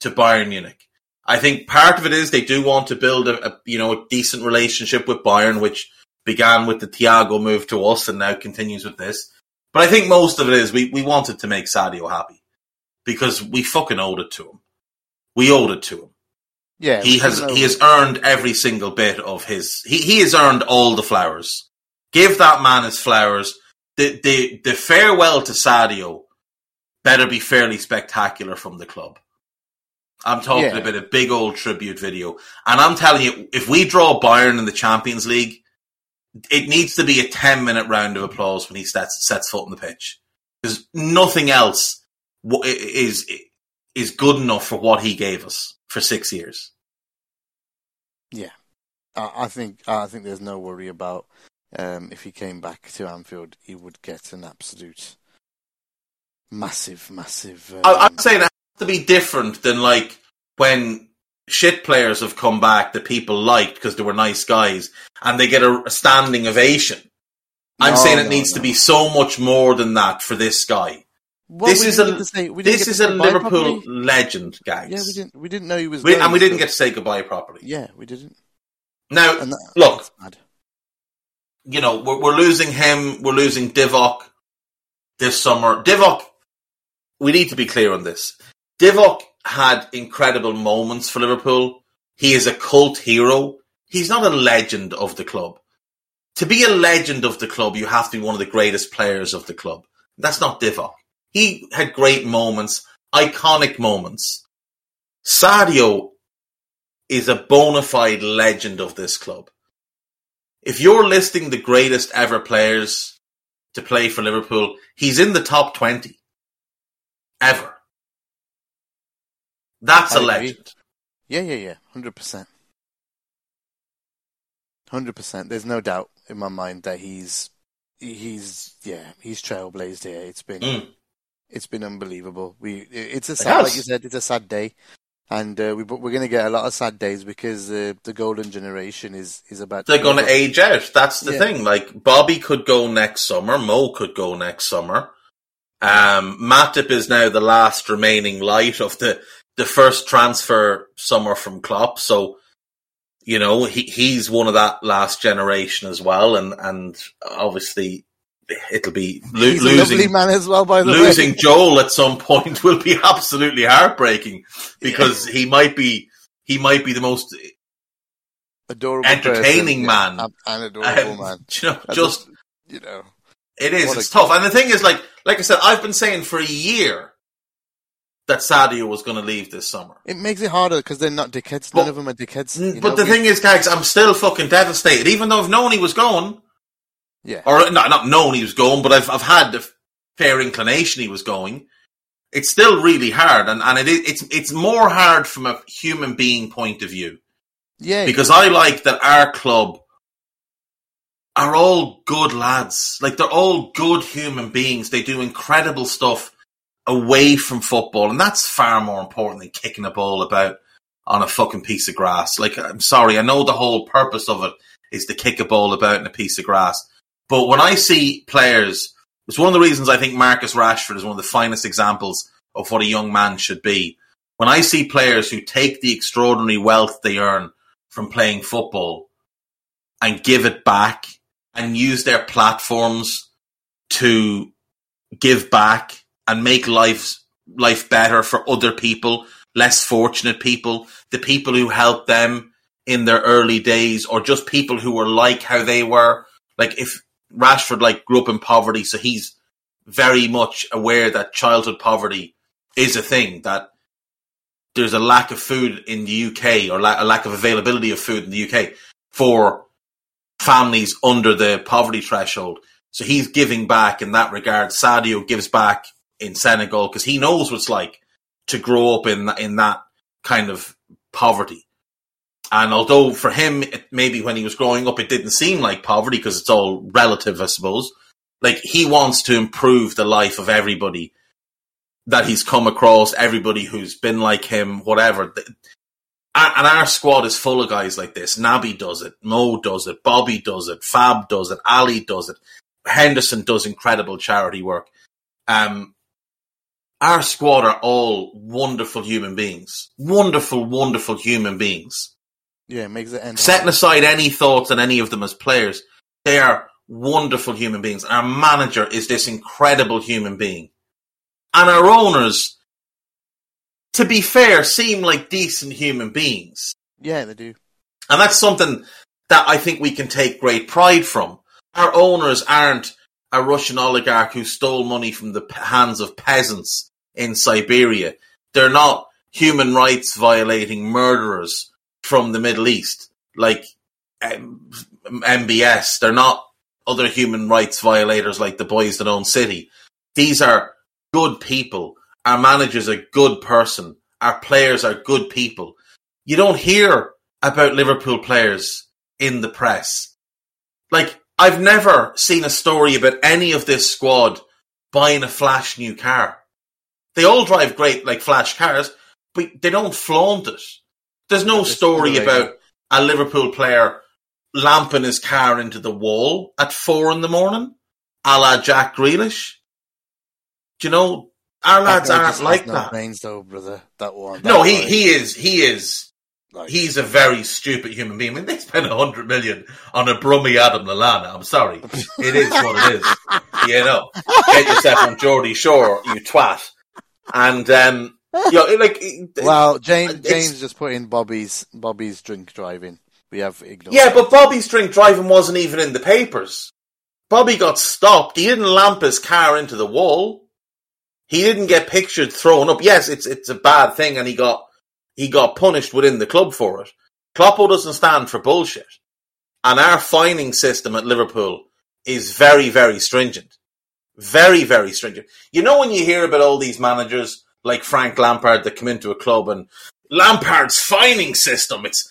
to Bayern Munich. I think part of it is they do want to build a, a you know a decent relationship with Bayern, which began with the Thiago move to us and now continues with this. But I think most of it is we, we wanted to make Sadio happy because we fucking owed it to him. We owed it to him.
Yeah,
he has he has earned every single bit of his. He he has earned all the flowers. Give that man his flowers. The the the farewell to Sadio better be fairly spectacular from the club. I'm talking yeah. about a big old tribute video, and I'm telling you, if we draw Bayern in the Champions League, it needs to be a 10 minute round of applause when he sets sets foot on the pitch because nothing else is is good enough for what he gave us for six years.
Yeah, I think I think there's no worry about um, if he came back to Anfield, he would get an absolute Massive, massive. Um,
I, I'm saying it has to be different than like when shit players have come back that people liked because they were nice guys and they get a, a standing ovation. I'm
No,
saying it
no,
needs to be so much more than that for this guy.
well,
this is a
say-
this is a Liverpool
properly.
legend, guys.
Yeah, we didn't. We didn't know he was.
We- and we didn't get to say goodbye properly.
Yeah, we didn't.
Now,
that,
look, you know, we're, we're losing him. We're losing Divock this summer. Divock, we need to be clear on this. Divock had incredible moments for Liverpool. He is a cult hero. He's not a legend of the club. To be a legend of the club, you have to be one of the greatest players of the club. That's not Divock. He had great moments, iconic moments. Sadio is a bona fide legend of this club. If you're listing the greatest ever players to play for Liverpool, he's in the top 20 ever. That's
I
a legend.
Yeah, yeah, yeah. Hundred percent. Hundred percent. There's no doubt in my mind that he's he's yeah he's trailblazed here. It's been
Mm.
it's been unbelievable. We it's a sad
has.
like you said it's a sad day, and uh, we we're gonna get a lot of sad days because uh, the golden generation is is about
They're going to
be-
age out. That's the
Yeah.
thing. Like Bobby could go next summer. Mo could go next summer. Um, Matip is now the last remaining light of the the first transfer summer from Klopp. So, you know, he he's one of that last generation as well. And and obviously, it'll be lo-
He's a lovely
losing
man as well. By the
losing
way,
Joel at some point will be absolutely heartbreaking because he might be he might be the most
adorable,
entertaining
person,
man.
yeah, an adorable
um,
man.
you know just
you know,
It is.
A-
It's tough. And the thing is, like, like I said, I've been saying for a year that Sadio was going to leave this summer.
it makes it harder because they're not dickheads.
But-
None of them are dickheads. you
but
know?
the
We-
thing is, guys, I'm still fucking devastated. Even though I've known he was going,
yeah,
or not, not known he was going, but I've I've had a fair inclination he was going. It's still really hard, and and it is, it's it's more hard from a human being point of view
yeah,
because I like that our club are all good lads. Like they're all good human beings. They do incredible stuff away from football, and that's far more important than kicking a ball about on a fucking piece of grass. Like I'm sorry, I know the whole purpose of it is to kick a ball about in a piece of grass, but when I see players, it's one of the reasons I think Marcus Rashford is one of the finest examples of what a young man should be. When I see players who take the extraordinary wealth they earn from playing football and give it back and use their platforms to give back and make life life better for other people, less fortunate people, the people who helped them in their early days, or just people who were like how they were. Like if Rashford like grew up in poverty, so he's very much aware that childhood poverty is a thing that there's a lack of food in the UK or la- a lack of availability of food in the UK for families under the poverty threshold. So he's giving back in that regard. Sadio gives back in Senegal because he knows what it's like to grow up in in that kind of poverty. And although for him, it, maybe when he was growing up, it didn't seem like poverty because it's all relative, I suppose. Like he wants to improve the life of everybody that he's come across, everybody who's been like him, whatever. And our squad is full of guys like this. Naby does it, Mo does it, Bobby does it, Fab does it, Ali does it, Henderson does incredible charity work. Um, our squad are all wonderful human beings, wonderful, wonderful human beings.
yeah, it makes it end.
Setting aside any thoughts on any of them as players, they are wonderful human beings. Our manager is this incredible human being. And our owners, to be fair, seem like decent human beings.
Yeah, they do.
And that's something that I think we can take great pride from. Our owners aren't a Russian oligarch who stole money from the hands of peasants in Siberia. They're not human rights violating murderers from the Middle East like um, MBS. They're not other human rights violators like the boys that own City. These are good people. Our manager's a good person. Our players are good people. You don't hear about Liverpool players in the press. Like, I've never seen a story about any of this squad buying a flash new car. They all drive great, like flash cars, but they don't flaunt it. There's no story about a Liverpool player lamping his car into the wall at four in the morning, a la Jack Grealish. Do you know, our lads
That
aren't like
no
that.
brains, though, brother. That one.
No, he, he is, he is,
like,
he's a very stupid human being. I mean, they spent a hundred million on a Brummy Adam Lallana. I'm sorry. It is what it is. You know, get yourself on Geordie Shore, you twat. And, um, you know, like,
Well, James James just put in Bobby's Bobby's drink driving. We have ignored.
Yeah, but Bobby's drink driving wasn't even in the papers. Bobby got stopped. He didn't lamp his car into the wall. He didn't get pictured thrown up. Yes, it's it's a bad thing, and he got he got punished within the club for it. Kloppo doesn't stand for bullshit, and our fining system at Liverpool is very very stringent, very very stringent. You know when you hear about all these managers like Frank Lampard that come into a club and Lampard's fining system, it's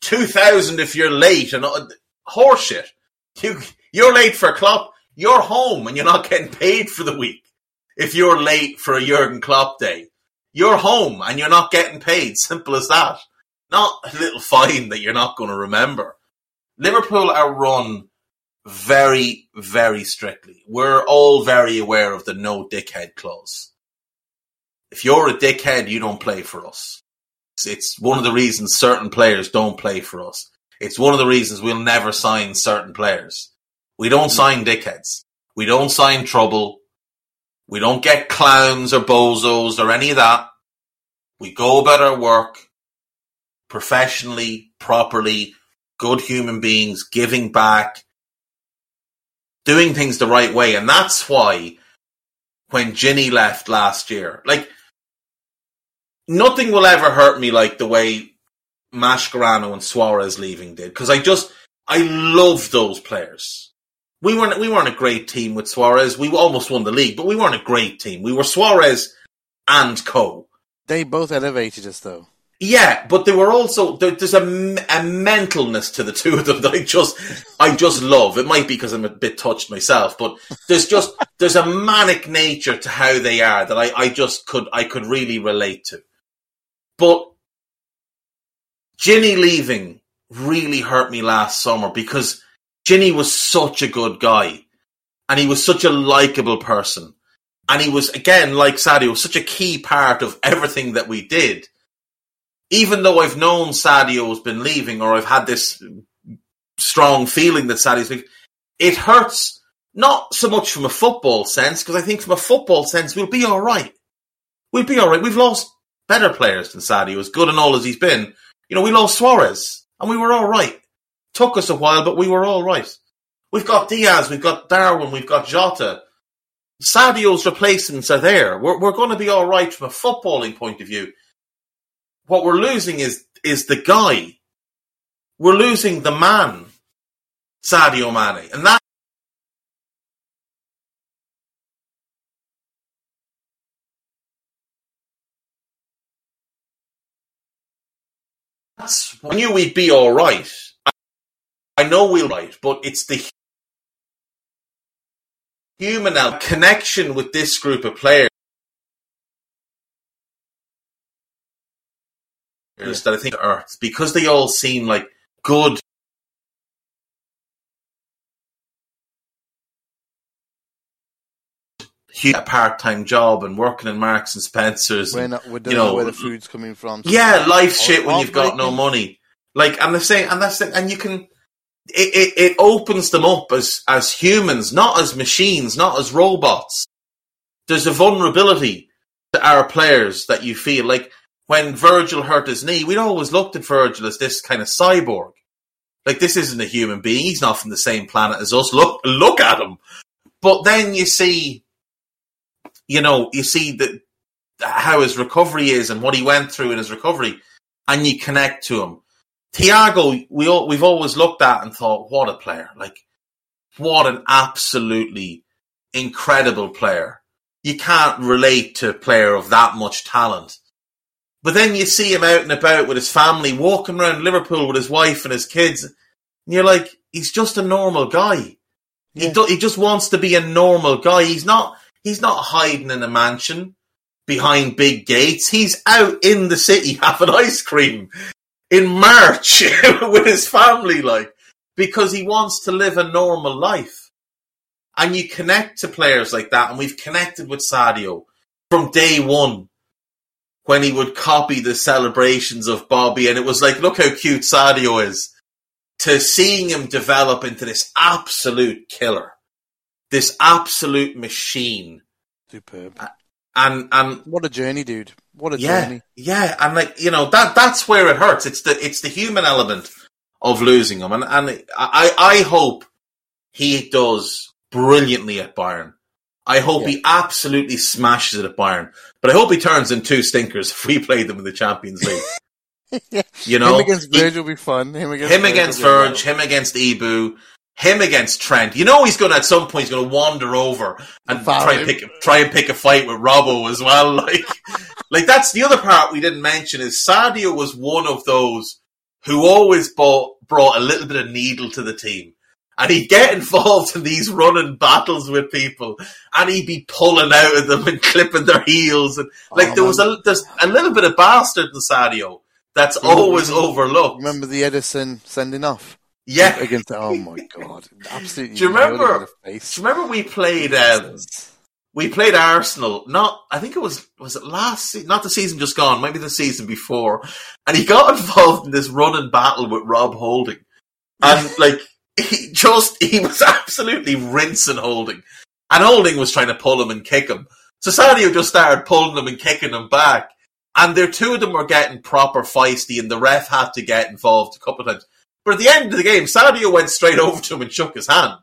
two thousand if you're late and uh, horseshit. You you're late for Klopp. You're home and you're not getting paid for the week. If you're late for a Jurgen Klopp day, you're home and you're not getting paid. Simple as that. Not a little fine that you're not going to remember. Liverpool are run very, very strictly. We're all very aware of the no dickhead clause. If you're a dickhead, you don't play for us. It's- It's one of the reasons certain players don't play for us. It's one of the reasons we'll never sign certain players. We don't hmm. sign dickheads. We don't sign trouble. We don't get clowns or bozos or any of that. We go about our work professionally, properly, good human beings, giving back, doing things the right way. And that's why when Ginny left last year, like, nothing will ever hurt me like the way Mascherano and Suarez leaving did. Because I just, I love those players. We weren't, we weren't a great team with Suarez. We almost won the league, but we weren't a great team. We were Suarez and Co.
They both elevated us, though.
Yeah, but there were also there, there's a mentalness to the two of them that I just I just love. It might be because I'm a bit touched myself, but there's just there's a manic nature to how they are that I, I just could I could really relate to. But Ginny leaving really hurt me last summer because Ginny was such a good guy and he was such a likable person. And he was, again, like Sadio, such a key part of everything that we did. Even though I've known Sadio has been leaving or I've had this strong feeling that Sadio's leaving, it hurts not so much from a football sense, because I think from a football sense, we'll be all right. We'll be all right. We've lost better players than Sadio, as good and all as he's been. You know, we lost Suarez and we were all right. Took us a while, but we were all right. We've got Diaz, we've got Darwin, we've got Jota. Sadio's replacements are there. We're, we're going to be all right from a footballing point of view. What we're losing is is the guy. We're losing the man, Sadio Mane, and that. That's, I knew we'd be all right. I, know we'll right, but it's the human connection with this group of players that I think are because they all seem like good. A part-time job and working in Marks and Spencers.
We're
and, you
know, where the food's coming from.
yeah, life's shit when you've got no money. Like, and they're saying, and that's the, and you can, it, it, it opens them up as, as humans, not as machines, not as robots. There's a vulnerability to our players that you feel like when Virgil hurt his knee, we'd always looked at Virgil as this kind of cyborg. Like, this isn't a human being. He's not from the same planet as us. Look, look at him. But then you see, you know, you see that how his recovery is and what he went through in his recovery, and you connect to him. Thiago, we all, we've always looked at and thought, what a player! Like, what an absolutely incredible player. You can't relate to a player of that much talent. But then you see him out and about with his family, walking around Liverpool with his wife and his kids, and you're like, he's just a normal guy. He, do, he just wants to be a normal guy. He's not. He's not hiding in a mansion. behind big gates. He's out in the city having ice cream in March with his family, like, because he wants to live a normal life. And you connect to players like that, and we've connected with Sadio from day one when he would copy the celebrations of Bobby, and it was like, look how cute Sadio is. To seeing him develop into this absolute killer, this absolute machine,
Superb.
And and
What a journey, dude. What a
yeah,
journey.
yeah, and like you know that that's where it hurts. It's the it's the human element of losing him, and and I I hope he does brilliantly at Bayern. I hope
Yeah.
he absolutely smashes it at Bayern, but I hope he turns in two stinkers if we play them in the Champions League.
yeah.
You know,
him against
He-
Virgil will be fun. Him against
him
Virgil
against Verge, him against Ibu, him against Trent. You know he's going to at some point he's going to wander over and
Foul
try and
him.
pick try and pick a fight with Robbo as well. Like, like that's the other part we didn't mention is Sadio was one of those who always bought, brought a little bit of needle to the team. And he'd get involved in these running battles with people, and he'd be pulling out of them and clipping their heels, and like
Oh,
there was a there's a little bit of bastard in Sadio that's
Remember-
always overlooked.
Remember the Ederson sending off?
Yeah,
Against oh my god. Absolutely.
Do you remember-
the face.
Do you remember we played um, we played Arsenal? Not I think it was was it last se- not the season just gone, maybe the season before, and he got involved in this running battle with Rob Holding, and like he just he was absolutely rinsing Holding, and Holding was trying to pull him and kick him. So Sadio just started pulling him and kicking him back, and the two of them were getting proper feisty, and the ref had to get involved a couple of times. But at the end of the game, Sadio went straight over to him and shook his hand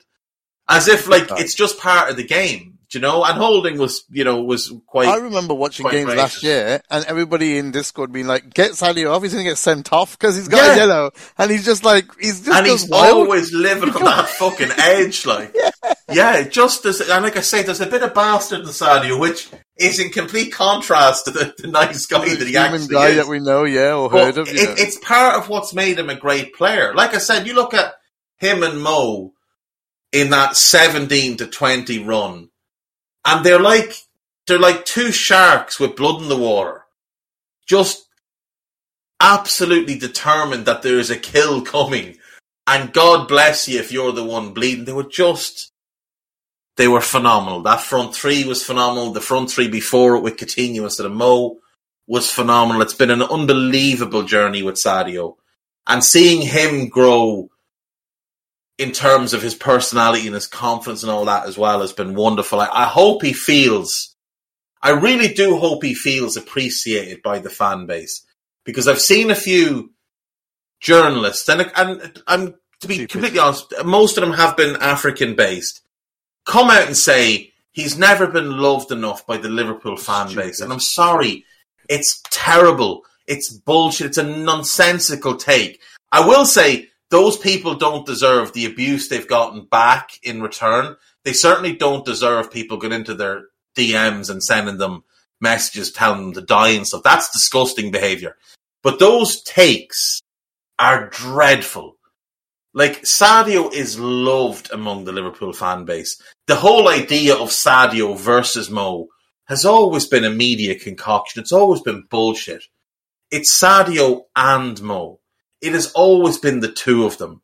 as if like
Okay.
it's just part of the game, you know. And Holding was, you know, was quite.
I remember watching games
racist.
last year, and everybody in Discord being like, "Get Sadio off! He's going to get sent off because he's got
Yeah.
a yellow." And he's just like, he's just
and he's
wild.
always living on that fucking edge, like yeah. Just as and like I say, there's a bit of bastard in Sadio, which is in complete contrast to the, the nice guy
the
that he
human
actually
guy
is.
that we know, yeah, or
But
heard of.
it,
You know.
it's part of what's made him a great player. Like I said, you look at him and Mo in that 17 to 20 run, and they're like they're like two sharks with blood in the water, just absolutely determined that there is a kill coming, and God bless you if you're the one bleeding. They were just. They were phenomenal. That front three was phenomenal. The front three before it with Coutinho instead of Mo was phenomenal. It's been an unbelievable journey with Sadio. And seeing him grow in terms of his personality and his confidence and all that as well has been wonderful. I, I hope he feels, I really do hope he feels appreciated by the fan base because I've seen a few journalists and, and I'm, to be
Stupid.
completely honest, most of them have been African based, come out and say he's never been loved enough by the Liverpool fan base. And I'm sorry, it's terrible. It's bullshit. It's a nonsensical take. I will say those people don't deserve the abuse they've gotten back in return. They certainly don't deserve people going into their DMs and sending them messages telling them to die and stuff. That's disgusting behavior. But those takes are dreadful. Like Sadio is loved among the Liverpool fan base. The whole idea of Sadio versus Mo has always been a media concoction. It's always been bullshit. It's Sadio and Mo. It has always been the two of them.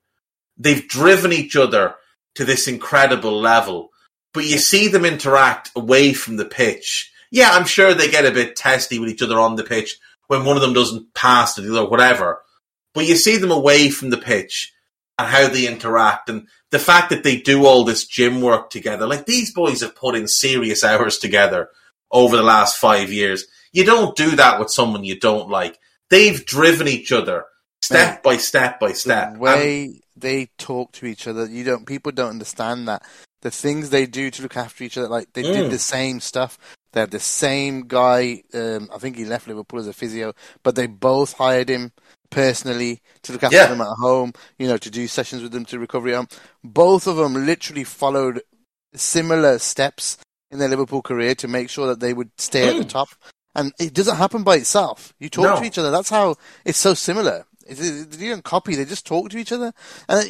They've driven each other to this incredible level, but you see them interact away from the pitch. Yeah, I'm sure they get a bit testy with each other on the pitch when one of them doesn't pass to the other, whatever. But you see them away from the pitch and how they interact and the fact that they do all this gym work together. Like these boys have put in serious hours together over the last five years. You don't do that with someone you don't like. They've driven each other step by step by step.
the way they talk to each other, you don't. People don't understand that the things they do to look after each other, like they
Mm.
did the same stuff. They had the same guy. Um, I think he left Liverpool as a physio, but they both hired him personally to look after
Yeah.
them at home. You know, to do sessions with them to recovery. Um, both of them literally followed similar steps in their Liverpool career to make sure that they would stay at the
Mm.
top. And it doesn't happen by itself. You talk
No.
to each other. That's how it's so similar. They don't copy. They just talk to each other. And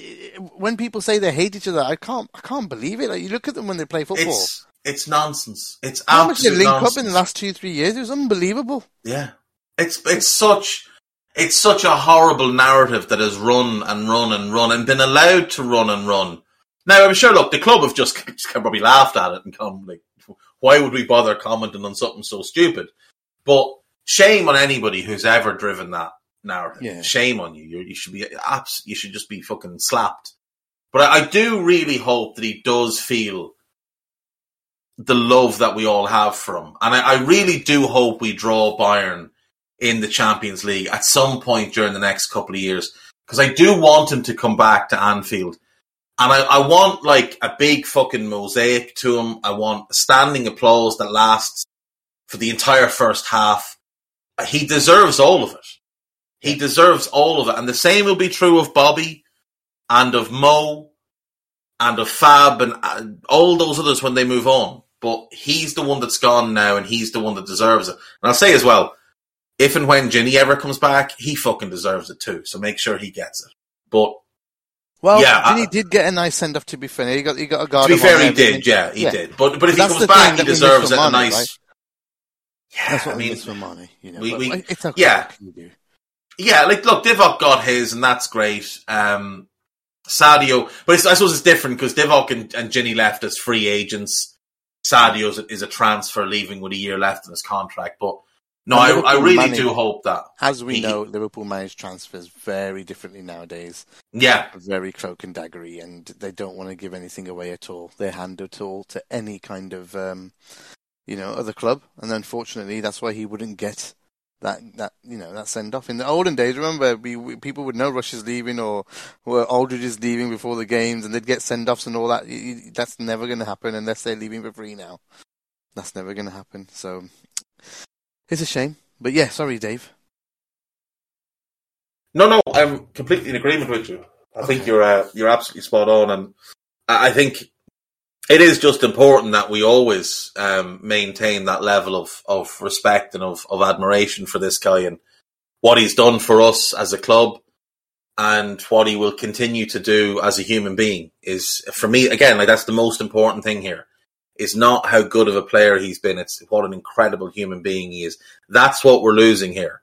when people say they hate each other, I can't. I can't believe it. Like you look at them when they play football.
it's it's nonsense. It's
How much they link
nonsense.
up in the last two, three years? It was unbelievable.
Yeah, it's it's such it's such a horrible narrative that has run and run and run and been allowed to run and run. Now I'm sure. Look, the club have just, just probably laughed at it and come like, why would we bother commenting on something so stupid? But shame on anybody who's ever driven that narrative.
Yeah.
Shame on you. you. You should be abs- You should just be fucking slapped. But I, I do really hope that he does feel the love that we all have for him, and I, I really do hope we draw Bayern in the Champions League at some point during the next couple of years because I do want him to come back to Anfield. And I, I want like a big fucking mosaic to him. I want standing applause that lasts for the entire first half. He deserves all of it. He deserves all of it. And the same will be true of Bobby and of Mo and of Fab and uh, all those others when they move on. But he's the one that's gone now and he's the one that deserves it. And I'll say as well, if and when Ginny ever comes back, he fucking deserves it too. So make sure he gets it. But
Well,
Yeah, I-
did get a nice send off. To be fair, he got he got a guard.
to be fair, he did. Yeah, he
Yeah.
did. But but if
That's
he comes back, he
that we miss
deserves it.
from
A nice.
right?
Yeah,
That's what
I mean,
from Mane. You know,
we- we-
it's okay.
yeah.
What can you do?
yeah, like look, Divock got his, and that's great. Um, Sadio, but it's, I suppose it's different because Divock and, and Ginny left as free agents. Sadio is a transfer leaving with a year left in his contract. But no, I, I really
manage-
do hope that.
As we know, Liverpool manage transfers very differently nowadays.
Yeah,
Very cloak and daggery, and they don't want to give anything away at all. They hand it all to any kind of, um, you know, other club. And unfortunately, that's why he wouldn't get that that you know that send off in the olden days. Remember, we, we, people would know Rush is leaving or, or Aldridge is leaving before the games, and they'd get send offs and all that. You- That's never going to happen unless they're leaving for free now. That's never going to happen. So it's a shame, but yeah, sorry, Dave.
no, no, I'm completely in agreement with you. I think you're uh, you're absolutely spot on, and I I think it is just important that we always um, maintain that level of, of respect and of, of admiration for this guy and what he's done for us as a club and what he will continue to do as a human being is for me again like that's the most important thing here is not how good of a player he's been it's what an incredible human being he is that's what we're losing here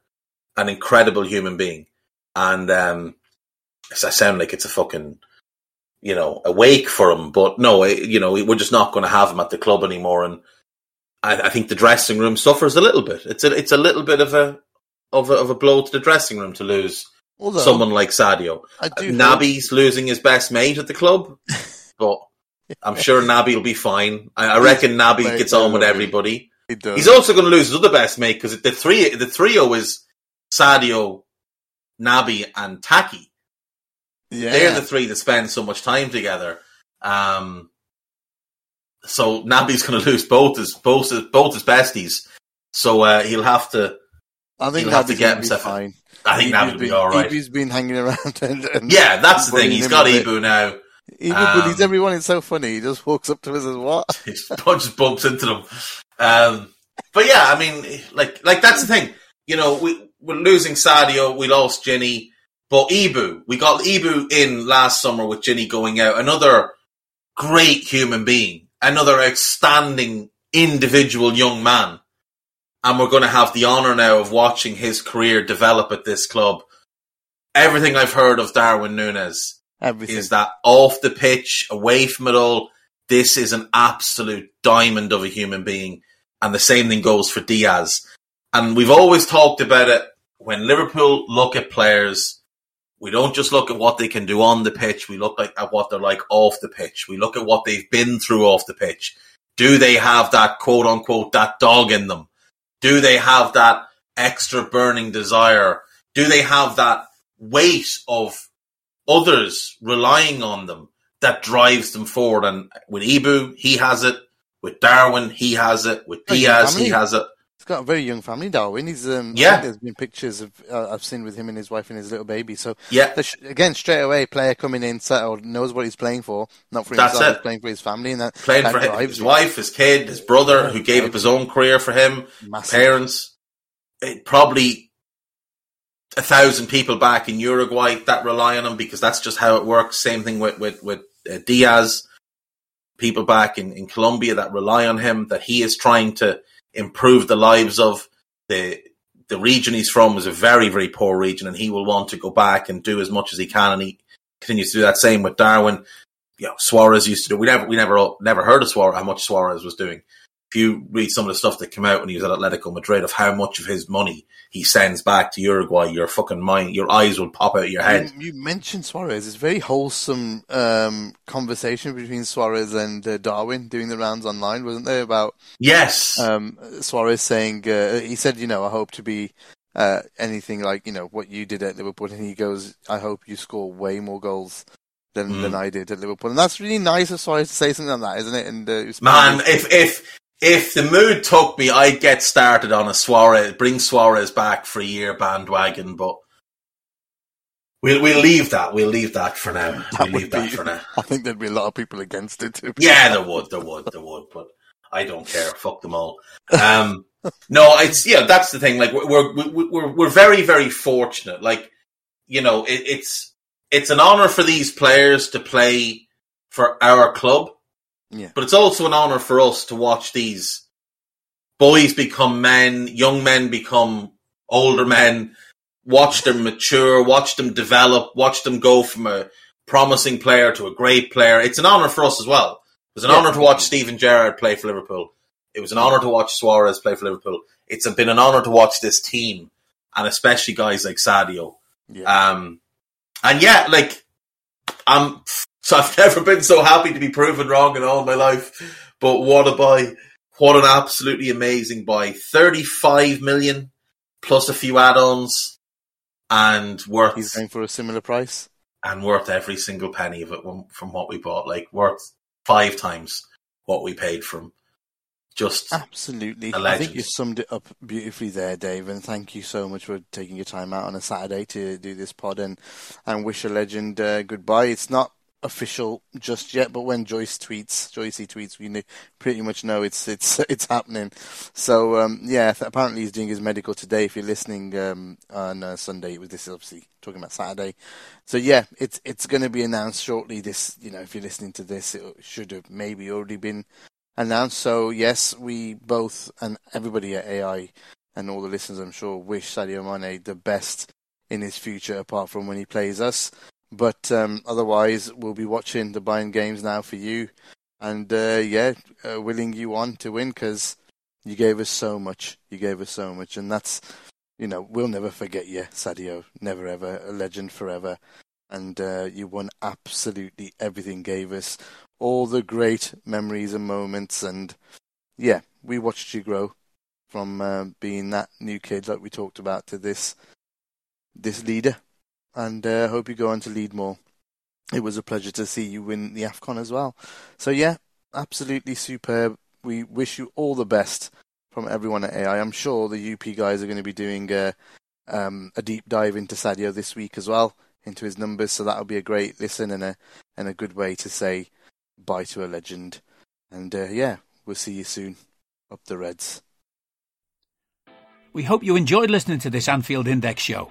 an incredible human being and um I sound like it's a fucking you know, awake for him. But no, you know, we're just not going to have him at the club anymore. And I, I think the dressing room suffers a little bit. It's a, it's a little bit of a, of a, of a blow to the dressing room to lose
Although
someone like Sadio.
I do hope-
Naby's losing his best mate at the club, but I'm sure Naby will be fine. I, I reckon Naby gets on with everybody.
He does.
He's also going to lose his other best mate because the three, the trio is Sadio, Naby, and Taki.
yeah.
They're the three that spend so much time together. Um, so Naby's going to lose both his both his, both his besties. So uh, he'll have to.
I think
he'll have to get himself-
fine.
I think Naby will be all right.
Ibu's been hanging around. And, and
Yeah, that's the thing. He's got. Ibu now.
Ibu
Um,
bullies everyone. It's so funny. He just walks up to us and says, "What?"
He just bumps into them. Um, but yeah, I mean, like, like that's the thing. You know, we we're losing Sadio, we lost Ginny, but Ibu, we got Ibu in last summer with Ginny going out. Another great human being, another outstanding individual young man, and we're going to have the honor now of watching his career develop at this club. Everything I've heard of Darwin Núñez
Everything.
is that off the pitch, away from it all, this is an absolute diamond of a human being. And the same thing goes for Diaz. And we've always talked about it when Liverpool look at players, we don't just look at what they can do on the pitch, we look at what they're like off the pitch. We look at what they've been through off the pitch. Do they have that quote unquote, that dog in them? Do they have that extra burning desire? Do they have that weight of others relying on them that drives them forward. And with Ibu, he has it. With Darwin, he has it. With Diaz, he has it.
He's got a very young family, Darwin. He's um,
Yeah.
there's been pictures of uh, I've seen with him and his wife and his little baby. So
Yeah,
sh- again, straight away, player coming in, settled, knows what he's playing for, not for himself, playing for his family, and that
playing
that
for his,
drives
his wife, his kid, his brother, who gave up his own career for him,
Massive.
parents. It, probably a thousand people back in Uruguay that rely on him because that's just how it works. Same thing with with with uh, Diaz. people back in, in Colombia that rely on him, that he is trying to improve the lives of the the region he's from is a very, very poor region, and he will want to go back and do as much as he can, and he continues to do that. Same with Darwin. You know, Suarez used to do. We never, we never, never heard of Suarez how much Suarez was doing if you read some of the stuff that came out when he was at Atletico Madrid of how much of his money he sends back to Uruguay, your fucking mind, your eyes will pop out of your head.
You, you mentioned Suarez. It's a very wholesome um, conversation between Suarez and uh, Darwin doing the rounds online, wasn't there? About
yes,
um, Suarez saying uh, he said, you know, I hope to be uh, anything like you know what you did at Liverpool, and he goes, I hope you score way more goals than, mm. than I did at Liverpool, and that's really nice of Suarez to say something like that, isn't it? And uh,
man, if if if the mood took me, I'd get started on a Suarez, bring Suarez back for a year bandwagon, but we'll we'll leave that. We'll leave that for now. That we'll leave be, that for now.
I think there'd be a lot of people against it. Too.
Yeah, there would, there would, there would, but I don't care. Fuck them all. Um, no, it's yeah, that's the thing. Like we're we're we're we're very very fortunate. Like you know, it, it's it's an honor for these players to play for our club
yeah.
But it's also an honor for us to watch these boys become men, young men become older men, watch them mature, watch them develop, watch them go from a promising player to a great player. It's an honor for us as well. It was an yeah. honor to watch Steven Gerrard play for Liverpool. It was an honor to watch Suarez play for Liverpool. It's been an honor to watch this team, and especially guys like Sadio. Yeah. Um, and yeah, like I'm so I've never been so happy to be proven wrong in all my life. But what a buy. What an absolutely amazing buy. 35 million plus a few add-ons and worth.
He's going for a similar price.
And worth every single penny of it from what we bought. Like worth five times what we paid from. Just
absolutely. I think you summed it up beautifully there, Dave. And thank you so much for taking your time out on a Saturday to do this pod and and wish a legend uh, goodbye. It's not official just yet, but when Joyce tweets, Joycey tweets, we pretty much know it's it's it's happening. So um, yeah, apparently he's doing his medical today. If you're listening um, on uh, Sunday, this is obviously talking about Saturday. So yeah, it's it's going to be announced shortly. This you know, if you're listening to this, it should have maybe already been announced. So yes, we both and everybody at AI and all the listeners, I'm sure, wish Sadio Mane the best in his future, apart from when he plays us. But um, otherwise, we'll be watching the Bayern games now for you, and uh, yeah, uh, willing you on to win because you gave us so much. You gave us so much, and that's you know we'll never forget you, Sadio. Never ever, a legend forever. And uh, you won absolutely everything. Gave us all the great memories and moments, and yeah, we watched you grow from uh, being that new kid like we talked about to this this leader and uh, hope you go on to lead more. It was a pleasure to see you win the AFCON as well. So, yeah, absolutely superb. We wish you all the best from everyone at AI. I'm sure the UP guys are going to be doing a, um, a deep dive into Sadio this week as well, into his numbers. So that'll be a great listen and a and a good way to say bye to a legend. And uh, yeah, we'll see you soon. Up the Reds.
We hope you enjoyed listening to this Anfield Index show.